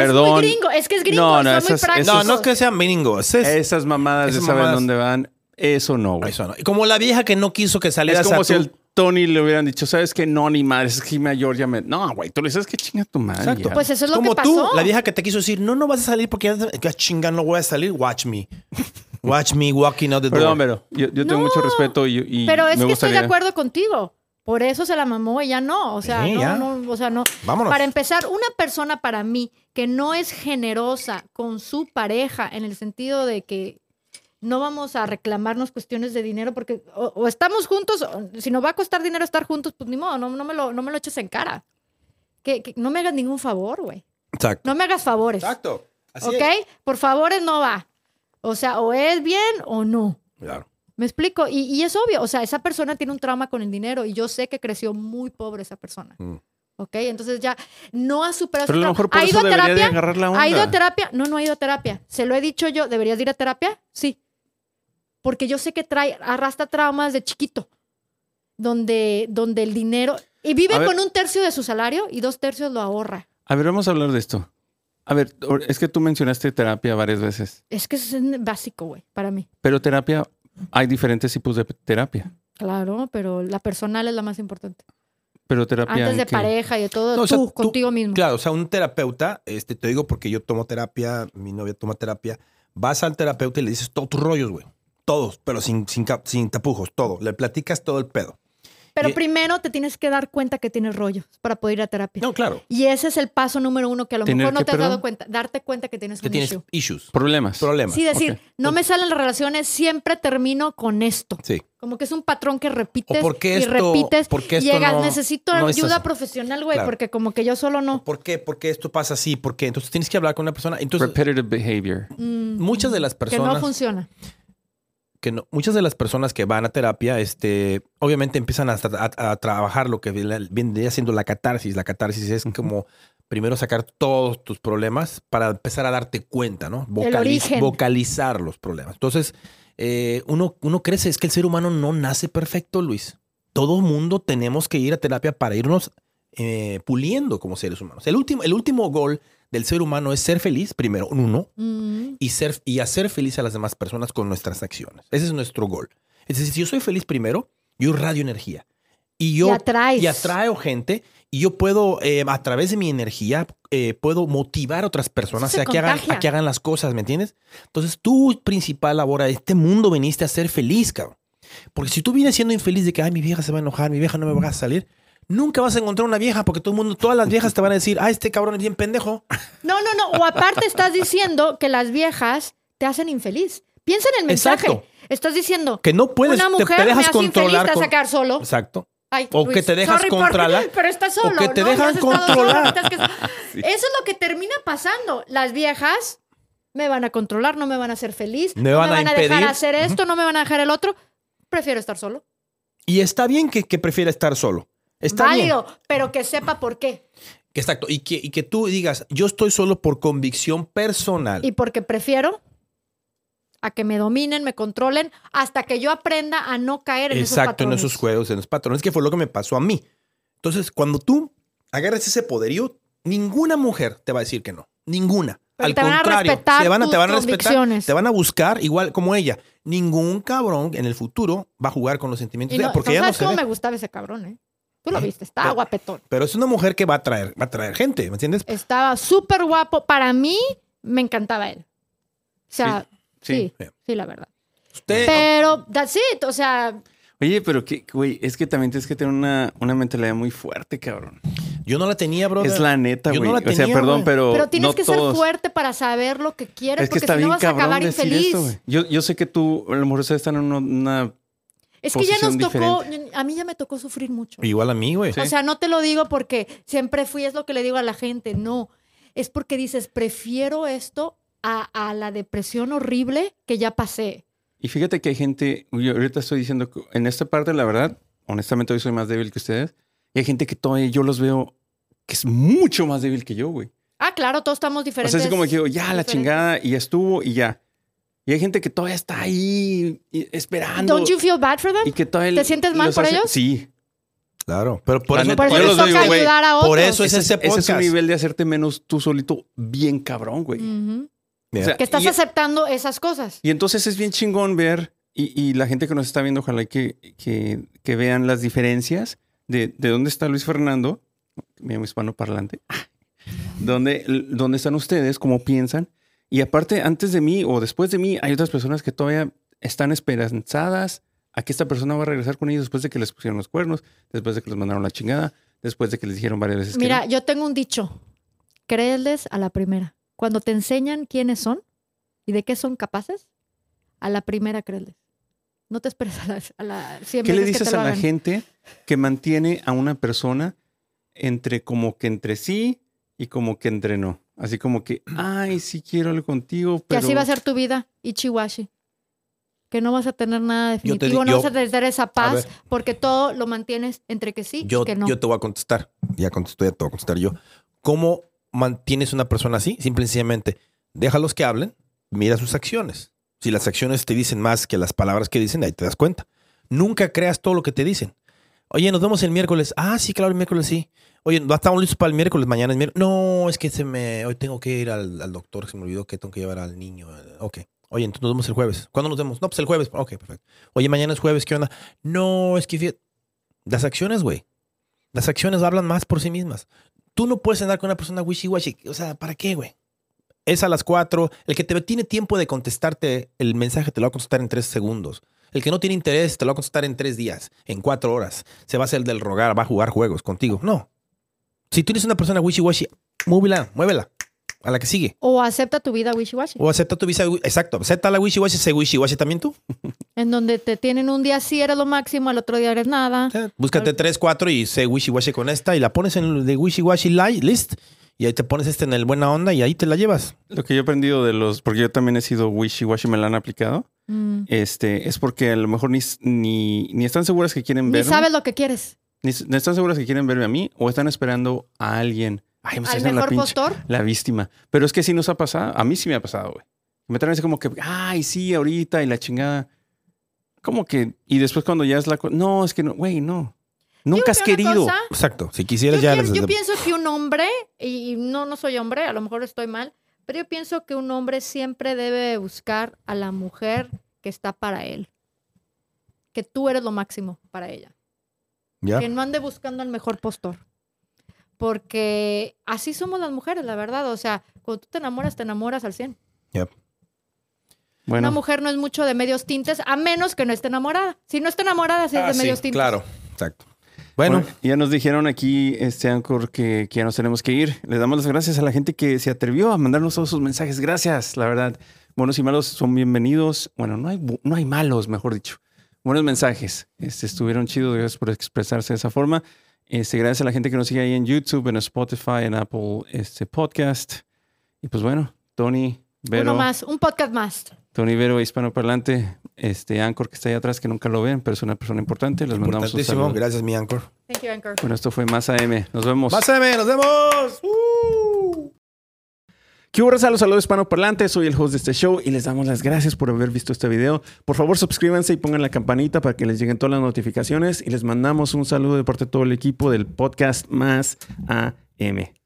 [SPEAKER 3] Es
[SPEAKER 1] perdón.
[SPEAKER 3] muy gringo, es que es gringo,
[SPEAKER 1] No, no,
[SPEAKER 3] muy
[SPEAKER 1] esas-
[SPEAKER 3] prácticos.
[SPEAKER 2] No, no es que sean gringos. Es,
[SPEAKER 1] esas mamadas
[SPEAKER 2] Esas
[SPEAKER 1] saben
[SPEAKER 2] mamadas.
[SPEAKER 1] dónde van, eso no, güey.
[SPEAKER 2] Eso no. Y Como la vieja que no quiso que salieras
[SPEAKER 1] Es como
[SPEAKER 2] a
[SPEAKER 1] si al Tony le hubieran dicho, ¿sabes qué? No, ni madre, es que a Georgia me... No, güey, tú le dices que chinga tu madre.
[SPEAKER 2] Exacto.
[SPEAKER 1] ya.
[SPEAKER 3] Pues eso es lo
[SPEAKER 2] Como
[SPEAKER 3] que
[SPEAKER 2] tú,
[SPEAKER 3] pasó.
[SPEAKER 2] la vieja que te quiso decir, no, no vas a salir porque ya, ya chinga, no voy a salir. Watch me. Watch me walking out the door.
[SPEAKER 1] Perdón, pero yo, yo tengo
[SPEAKER 3] No,
[SPEAKER 1] mucho respeto y, y
[SPEAKER 3] Pero es
[SPEAKER 1] me
[SPEAKER 3] que estoy de
[SPEAKER 1] gustaría...
[SPEAKER 3] acuerdo contigo. Por eso se la mamó, ella no. O sea,
[SPEAKER 2] Sí,
[SPEAKER 3] no,
[SPEAKER 2] ya.
[SPEAKER 3] no, o sea, no.
[SPEAKER 2] Vámonos.
[SPEAKER 3] Para empezar, una persona para mí que no es generosa con su pareja en el sentido de que no vamos a reclamarnos cuestiones de dinero porque o, o estamos juntos, o si nos va a costar dinero estar juntos, pues ni modo, no, no, me, lo, no me lo eches en cara. Que, que no me hagas ningún favor, güey.
[SPEAKER 2] Exacto.
[SPEAKER 3] No me hagas favores.
[SPEAKER 2] Exacto. Así
[SPEAKER 3] ¿Ok?
[SPEAKER 2] es.
[SPEAKER 3] Por favores no va. O sea, o es bien o no.
[SPEAKER 2] Claro.
[SPEAKER 3] Me explico. Y, y es obvio, o sea, esa persona tiene un trauma con el dinero y yo sé que creció muy pobre esa persona.
[SPEAKER 2] Mm.
[SPEAKER 3] ¿Ok? Entonces ya no ha superado
[SPEAKER 1] Pero a lo mejor por
[SPEAKER 3] ¿Ha
[SPEAKER 1] eso
[SPEAKER 3] ido a
[SPEAKER 1] debería de
[SPEAKER 3] terapia?
[SPEAKER 1] agarrar la
[SPEAKER 3] ¿Ha ido a
[SPEAKER 1] onda.
[SPEAKER 3] terapia? No, no ha ido a terapia. Se lo he dicho yo, ¿deberías de ir a terapia? Sí. Porque yo sé que trae, arrastra traumas de chiquito, donde, donde el dinero... Y vive
[SPEAKER 1] A ver.
[SPEAKER 3] con un tercio de su salario y dos tercios lo ahorra.
[SPEAKER 1] A ver, vamos a hablar de esto. A ver, es que tú mencionaste terapia varias veces,
[SPEAKER 3] Es que es básico, güey, para mí.
[SPEAKER 1] pero terapia, hay diferentes tipos de terapia.
[SPEAKER 3] Claro, pero la personal es la más importante.
[SPEAKER 1] Pero terapia...
[SPEAKER 3] Antes
[SPEAKER 1] ¿en
[SPEAKER 3] de pareja y de todo,
[SPEAKER 2] No, o
[SPEAKER 3] tú,
[SPEAKER 2] sea, tú-
[SPEAKER 3] contigo mismo.
[SPEAKER 2] Claro, o sea, un terapeuta, este, te digo porque yo tomo terapia, mi novia toma terapia, vas al terapeuta y le dices todos tus rollos, güey. Todos, pero sin, sin tapujos, todo. Le platicas todo el pedo.
[SPEAKER 3] Pero
[SPEAKER 2] Y-
[SPEAKER 3] primero te tienes que dar cuenta que tienes rollos para poder ir a terapia.
[SPEAKER 2] No, claro.
[SPEAKER 3] Y ese es el paso número uno que a lo
[SPEAKER 1] ¿Tener
[SPEAKER 3] mejor no te has dado
[SPEAKER 1] perdón?
[SPEAKER 3] cuenta. Darte cuenta que tienes
[SPEAKER 2] Que
[SPEAKER 3] un
[SPEAKER 2] tienes
[SPEAKER 3] issue.
[SPEAKER 2] issues,
[SPEAKER 1] Problemas.
[SPEAKER 2] problemas.
[SPEAKER 3] Sí, decir,
[SPEAKER 1] Ok.
[SPEAKER 3] no me salen las relaciones, siempre termino con esto.
[SPEAKER 2] Sí.
[SPEAKER 3] Como que es un patrón que repites
[SPEAKER 2] por qué
[SPEAKER 3] y
[SPEAKER 2] esto-
[SPEAKER 3] repites.
[SPEAKER 2] por qué
[SPEAKER 3] y
[SPEAKER 2] esto
[SPEAKER 3] llegas,
[SPEAKER 2] no-
[SPEAKER 3] necesito
[SPEAKER 2] no es
[SPEAKER 3] ayuda profesional, güey,
[SPEAKER 2] Claro.
[SPEAKER 3] porque como que yo solo no.
[SPEAKER 2] ¿Por qué? ¿Por qué esto pasa así? ¿Por qué? Entonces tienes que hablar con una persona. Entonces,
[SPEAKER 1] Repetitive behavior.
[SPEAKER 3] Mm,
[SPEAKER 2] muchas de las
[SPEAKER 3] que no
[SPEAKER 2] personas
[SPEAKER 3] funciona.
[SPEAKER 2] Que no- muchas de las personas que van a terapia, este, obviamente empiezan a, a- a trabajar lo que viene siendo la catarsis. La catarsis es como primero sacar todos tus problemas para empezar a darte cuenta, ¿no? vocalizar los problemas. Entonces, eh, uno, uno crece, es que el ser humano no nace perfecto, Luis. Todo mundo tenemos que ir a terapia para irnos eh, puliendo como seres humanos. El último, el último gol del ser humano es ser feliz, primero, uno,
[SPEAKER 3] Mm.
[SPEAKER 2] y, ser, y hacer feliz a las demás personas con nuestras acciones. Ese es nuestro gol. Es decir, si yo soy feliz primero, yo radio energía. Y yo
[SPEAKER 3] Y
[SPEAKER 2] y atraigo gente y yo puedo, eh, a través de mi energía, eh, puedo motivar a otras personas a que, hagan, a que hagan las cosas, ¿me entiendes? Entonces, tu principal labor a este mundo viniste a ser feliz, cabrón. Porque si tú vienes siendo infeliz de que, ay, mi vieja se va a enojar, mi vieja no me va a salir, nunca vas a encontrar una vieja porque todo el mundo, todas las viejas te van a decir, ah, este cabrón es bien pendejo.
[SPEAKER 3] No, no, no. O aparte estás diciendo que las viejas te hacen infeliz. Piensa en el mensaje.
[SPEAKER 2] Exacto.
[SPEAKER 3] Estás diciendo,
[SPEAKER 2] Que no puedes,
[SPEAKER 3] una
[SPEAKER 2] te-
[SPEAKER 3] mujer
[SPEAKER 2] te,
[SPEAKER 3] me
[SPEAKER 2] dejas
[SPEAKER 3] hace infeliz,
[SPEAKER 2] controlar. con-
[SPEAKER 3] quedar solo.
[SPEAKER 2] Exacto.
[SPEAKER 3] Ay,
[SPEAKER 2] O que te dejas
[SPEAKER 3] por-
[SPEAKER 2] controlar,
[SPEAKER 3] Pero estás solo.
[SPEAKER 2] o que te
[SPEAKER 3] ¿no?
[SPEAKER 2] dejan
[SPEAKER 3] solo,
[SPEAKER 2] controlar.
[SPEAKER 3] Eso es lo que termina pasando. Las viejas me van a controlar, no me van a hacer feliz,
[SPEAKER 2] Me
[SPEAKER 3] no
[SPEAKER 2] van
[SPEAKER 3] me
[SPEAKER 2] a
[SPEAKER 3] van a dejar hacer esto, no me van a dejar el otro. Prefiero estar solo.
[SPEAKER 2] Y está bien que, que prefiera estar solo. Está
[SPEAKER 3] Válido, pero que sepa por qué.
[SPEAKER 2] bien. Exacto. Y que, y que tú digas, yo estoy solo por convicción personal.
[SPEAKER 3] Y porque prefiero a que me dominen, me controlen, hasta que yo aprenda a no caer en esos
[SPEAKER 2] Exacto, en
[SPEAKER 3] patrones.
[SPEAKER 2] esos juegos, en los patrones, que fue lo que me pasó a mí. Entonces, cuando tú agarras ese poderío, ninguna mujer te va a decir que no. Ninguna.
[SPEAKER 3] Pero
[SPEAKER 2] Al
[SPEAKER 3] te van a
[SPEAKER 2] contrario, te van a, te van a respetar, te van a buscar igual como ella. Ningún cabrón en el futuro va a jugar con los sentimientos de ella, porque ella no
[SPEAKER 3] ¿Sabes
[SPEAKER 2] se
[SPEAKER 3] cómo me gustaba ese cabrón, eh? Tú lo viste, estaba
[SPEAKER 2] Pero-
[SPEAKER 3] guapetón.
[SPEAKER 2] Pero es una mujer que va a traer, va a traer gente, ¿me entiendes?
[SPEAKER 3] Estaba súper guapo. Para mí, me encantaba él. O sea,
[SPEAKER 1] Sí,
[SPEAKER 3] sí, sí, la verdad.
[SPEAKER 2] Usted,
[SPEAKER 3] Pero, that's it. O sea,
[SPEAKER 1] Oye, pero que, güey, es que también tienes que tener una, una mentalidad muy fuerte, cabrón.
[SPEAKER 2] yo no la tenía, bro.
[SPEAKER 1] Es la neta,
[SPEAKER 2] Yo
[SPEAKER 1] güey.
[SPEAKER 2] no la
[SPEAKER 1] o sea,
[SPEAKER 2] tenía,
[SPEAKER 1] perdón, pero.
[SPEAKER 3] pero tienes
[SPEAKER 1] no
[SPEAKER 3] que
[SPEAKER 1] todos.
[SPEAKER 3] ser fuerte para saber lo que quieres,
[SPEAKER 1] Es que
[SPEAKER 3] porque si no vas a acabar infeliz.
[SPEAKER 1] Yo, yo sé que tú, a lo mejor ustedes están en una, una-
[SPEAKER 3] es que ya nos tocó, a mí ya me tocó sufrir mucho.
[SPEAKER 2] Igual a mí, güey.
[SPEAKER 1] Sí.
[SPEAKER 3] O sea, no te lo digo porque siempre fui, es lo que le digo a la gente, no. Es porque dices, prefiero esto a, a la depresión horrible que ya pasé.
[SPEAKER 1] Y fíjate que hay gente, yo ahorita estoy diciendo, que en esta parte, la verdad, honestamente hoy soy más débil que ustedes. Y hay gente que todavía yo los veo que es mucho más débil que yo, güey.
[SPEAKER 3] Ah, claro, todos estamos
[SPEAKER 1] O
[SPEAKER 3] diferentes.
[SPEAKER 1] sea, es como que digo, ya la
[SPEAKER 3] diferentes.
[SPEAKER 1] chingada y ya estuvo y ya. Y hay gente que todavía está ahí esperando.
[SPEAKER 3] Don't you feel bad for them?
[SPEAKER 1] y que todavía
[SPEAKER 3] ¿Te sientes mal por
[SPEAKER 1] hace-
[SPEAKER 3] ellos?
[SPEAKER 1] Sí.
[SPEAKER 2] Claro. Pero por eso,
[SPEAKER 3] Por eso les toca
[SPEAKER 1] digo,
[SPEAKER 3] ayudar a otros.
[SPEAKER 2] por eso es
[SPEAKER 1] Ese,
[SPEAKER 2] ese
[SPEAKER 1] ese es un nivel de hacerte menos tú solito bien cabrón, güey.
[SPEAKER 3] Ujú.
[SPEAKER 2] Mira,
[SPEAKER 1] O sea,
[SPEAKER 3] Que estás
[SPEAKER 1] y-
[SPEAKER 3] aceptando esas cosas.
[SPEAKER 1] Y entonces es bien chingón ver, y, y la gente que nos está viendo, ojalá que, que, que vean las diferencias de, de dónde está Luis Fernando, mi hispano parlante, dónde, dónde están ustedes, cómo piensan. Y aparte, antes de mí o después de mí, hay otras personas que todavía están esperanzadas a que esta persona va a regresar con ellos después de que les pusieron los cuernos, después de que les mandaron la chingada, después de que les dijeron varias veces que
[SPEAKER 3] Mira,
[SPEAKER 1] no.
[SPEAKER 3] yo tengo un dicho. Créeles a la primera. Cuando te enseñan quiénes son y de qué son capaces, a la primera créeles. No te esperes a la, a la 100
[SPEAKER 1] ¿Qué le
[SPEAKER 3] que
[SPEAKER 1] dices
[SPEAKER 3] te lo
[SPEAKER 1] a la
[SPEAKER 3] hagan.
[SPEAKER 1] gente que mantiene a una persona entre como que entre sí y como que entre no? Así como que, ay, sí quiero algo contigo,
[SPEAKER 3] Que
[SPEAKER 1] pero...
[SPEAKER 3] así va a ser tu vida, Ichiwashi. Que no vas a tener nada definitivo, no
[SPEAKER 2] yo-
[SPEAKER 3] vas a tener esa paz, porque todo lo mantienes entre que sí
[SPEAKER 2] yo,
[SPEAKER 3] y que no.
[SPEAKER 2] yo te voy a contestar. Ya contestó, ya te voy a contestar yo. ¿Cómo mantienes una persona así? Simple y sencillamente, déjalos que hablen, mira sus acciones. Si las acciones te dicen más que las palabras que dicen, ahí te das cuenta. Nunca creas todo lo que te dicen. Oye, nos vemos el miércoles. Ah, sí, claro, el miércoles sí. Oye, ¿no estamos listos para el miércoles? Mañana es miércoles. No, es que se me. Hoy tengo que ir al, doctor. Se me olvidó que tengo que llevar al niño. Ok. Oye, entonces nos vemos el jueves. ¿Cuándo nos vemos? No, pues el jueves. Ok, perfecto. Oye, mañana es jueves. ¿Qué onda? No, es que. Las acciones, güey. Las acciones hablan más por sí mismas. Tú no puedes andar con una persona wishy-washy. O sea, ¿para qué, güey? Es a las cuatro. El que te tiene tiempo de contestarte el mensaje te lo va a contestar en tres segundos. El que no tiene interés te lo va a contestar en tres días, en cuatro horas. Se va a hacer del rogar, va a jugar juegos contigo. No. Si tú eres una persona wishy-washy, muévela, muévela. A la que sigue.
[SPEAKER 3] O acepta tu vida wishy-washy,
[SPEAKER 2] O acepta tu visa. Exacto. Acepta la wishy-washy, sé wishy-washy también tú.
[SPEAKER 3] en donde te tienen un día sí eres lo máximo, al otro día eres nada.
[SPEAKER 2] O sea, Búscate tres, cuatro y sé wishy-washy con esta y la pones en el de wishy-washy li- list Y ahí te pones este en el buena onda y ahí te la llevas.
[SPEAKER 1] Lo que yo he aprendido de los, porque yo también he sido wishy-washy, me la han aplicado,
[SPEAKER 3] Mm.
[SPEAKER 1] este, es porque a lo mejor ni, ni, ni están seguras que quieren
[SPEAKER 3] Ni
[SPEAKER 1] verme.
[SPEAKER 3] sabes lo que quieres.
[SPEAKER 1] Ni, ni están seguras que quieren verme a mí o están esperando a alguien. Ay, me está haciendo la pinche,
[SPEAKER 3] postor.
[SPEAKER 1] la víctima. Pero es que sí nos ha pasado. A mí sí me ha pasado, güey. Me traen así como que, ay, sí, ahorita y la chingada. Como que, y después cuando ya es la cosa, no, es que no, güey, no. Nunca has
[SPEAKER 3] una
[SPEAKER 1] querido.
[SPEAKER 3] cosa,
[SPEAKER 2] Exacto. Si
[SPEAKER 3] Yo,
[SPEAKER 2] quisieras ya...
[SPEAKER 3] quiero-
[SPEAKER 2] desde-
[SPEAKER 3] yo pienso que un hombre, y no, no soy hombre, a lo mejor estoy mal, pero yo pienso que un hombre siempre debe buscar a la mujer que está para él. Que tú eres lo máximo para ella.
[SPEAKER 2] Ya.
[SPEAKER 3] Que no ande buscando al mejor postor. Porque así somos las mujeres, la verdad. O sea, cuando tú te enamoras, te enamoras al 100. Una
[SPEAKER 1] Bueno,
[SPEAKER 3] mujer no es mucho de medios tintes, a menos que no esté enamorada. Si no está enamorada, sí es
[SPEAKER 2] Ah,
[SPEAKER 3] de
[SPEAKER 2] sí,
[SPEAKER 3] medios tintes.
[SPEAKER 2] claro. Exacto. Bueno,
[SPEAKER 1] bueno, ya nos dijeron aquí, este Anchor, que, que ya nos tenemos que ir. Le damos las gracias a la gente que se atrevió a mandarnos todos sus mensajes. Gracias, la verdad. Buenos y malos son bienvenidos. Bueno, no hay, no hay malos, mejor dicho. Buenos mensajes. Este, estuvieron chidos. Gracias por expresarse de esa forma. Este, gracias a la gente que nos sigue ahí en YouTube, en Spotify, en Apple este, Podcast. Y pues bueno, Tony, Vero,
[SPEAKER 3] Uno más, un podcast más.
[SPEAKER 1] Tony Vero, hispanoparlante, este Anchor que está ahí atrás, que nunca lo ven, pero es una persona importante. Les mandamos un saludo.
[SPEAKER 2] Gracias, mi Anchor.
[SPEAKER 3] Thank you, Anchor.
[SPEAKER 1] Bueno, esto fue Más AM. Nos vemos.
[SPEAKER 2] Más AM, nos vemos. Uh.
[SPEAKER 1] ¿Qué hubo, raza? Los saludos hispanoparlantes. Soy el host de este show y les damos las gracias por haber visto este video. Por favor, suscríbanse y pongan la campanita para que les lleguen todas las notificaciones. Y les mandamos un saludo de parte de todo el equipo del podcast Más AM.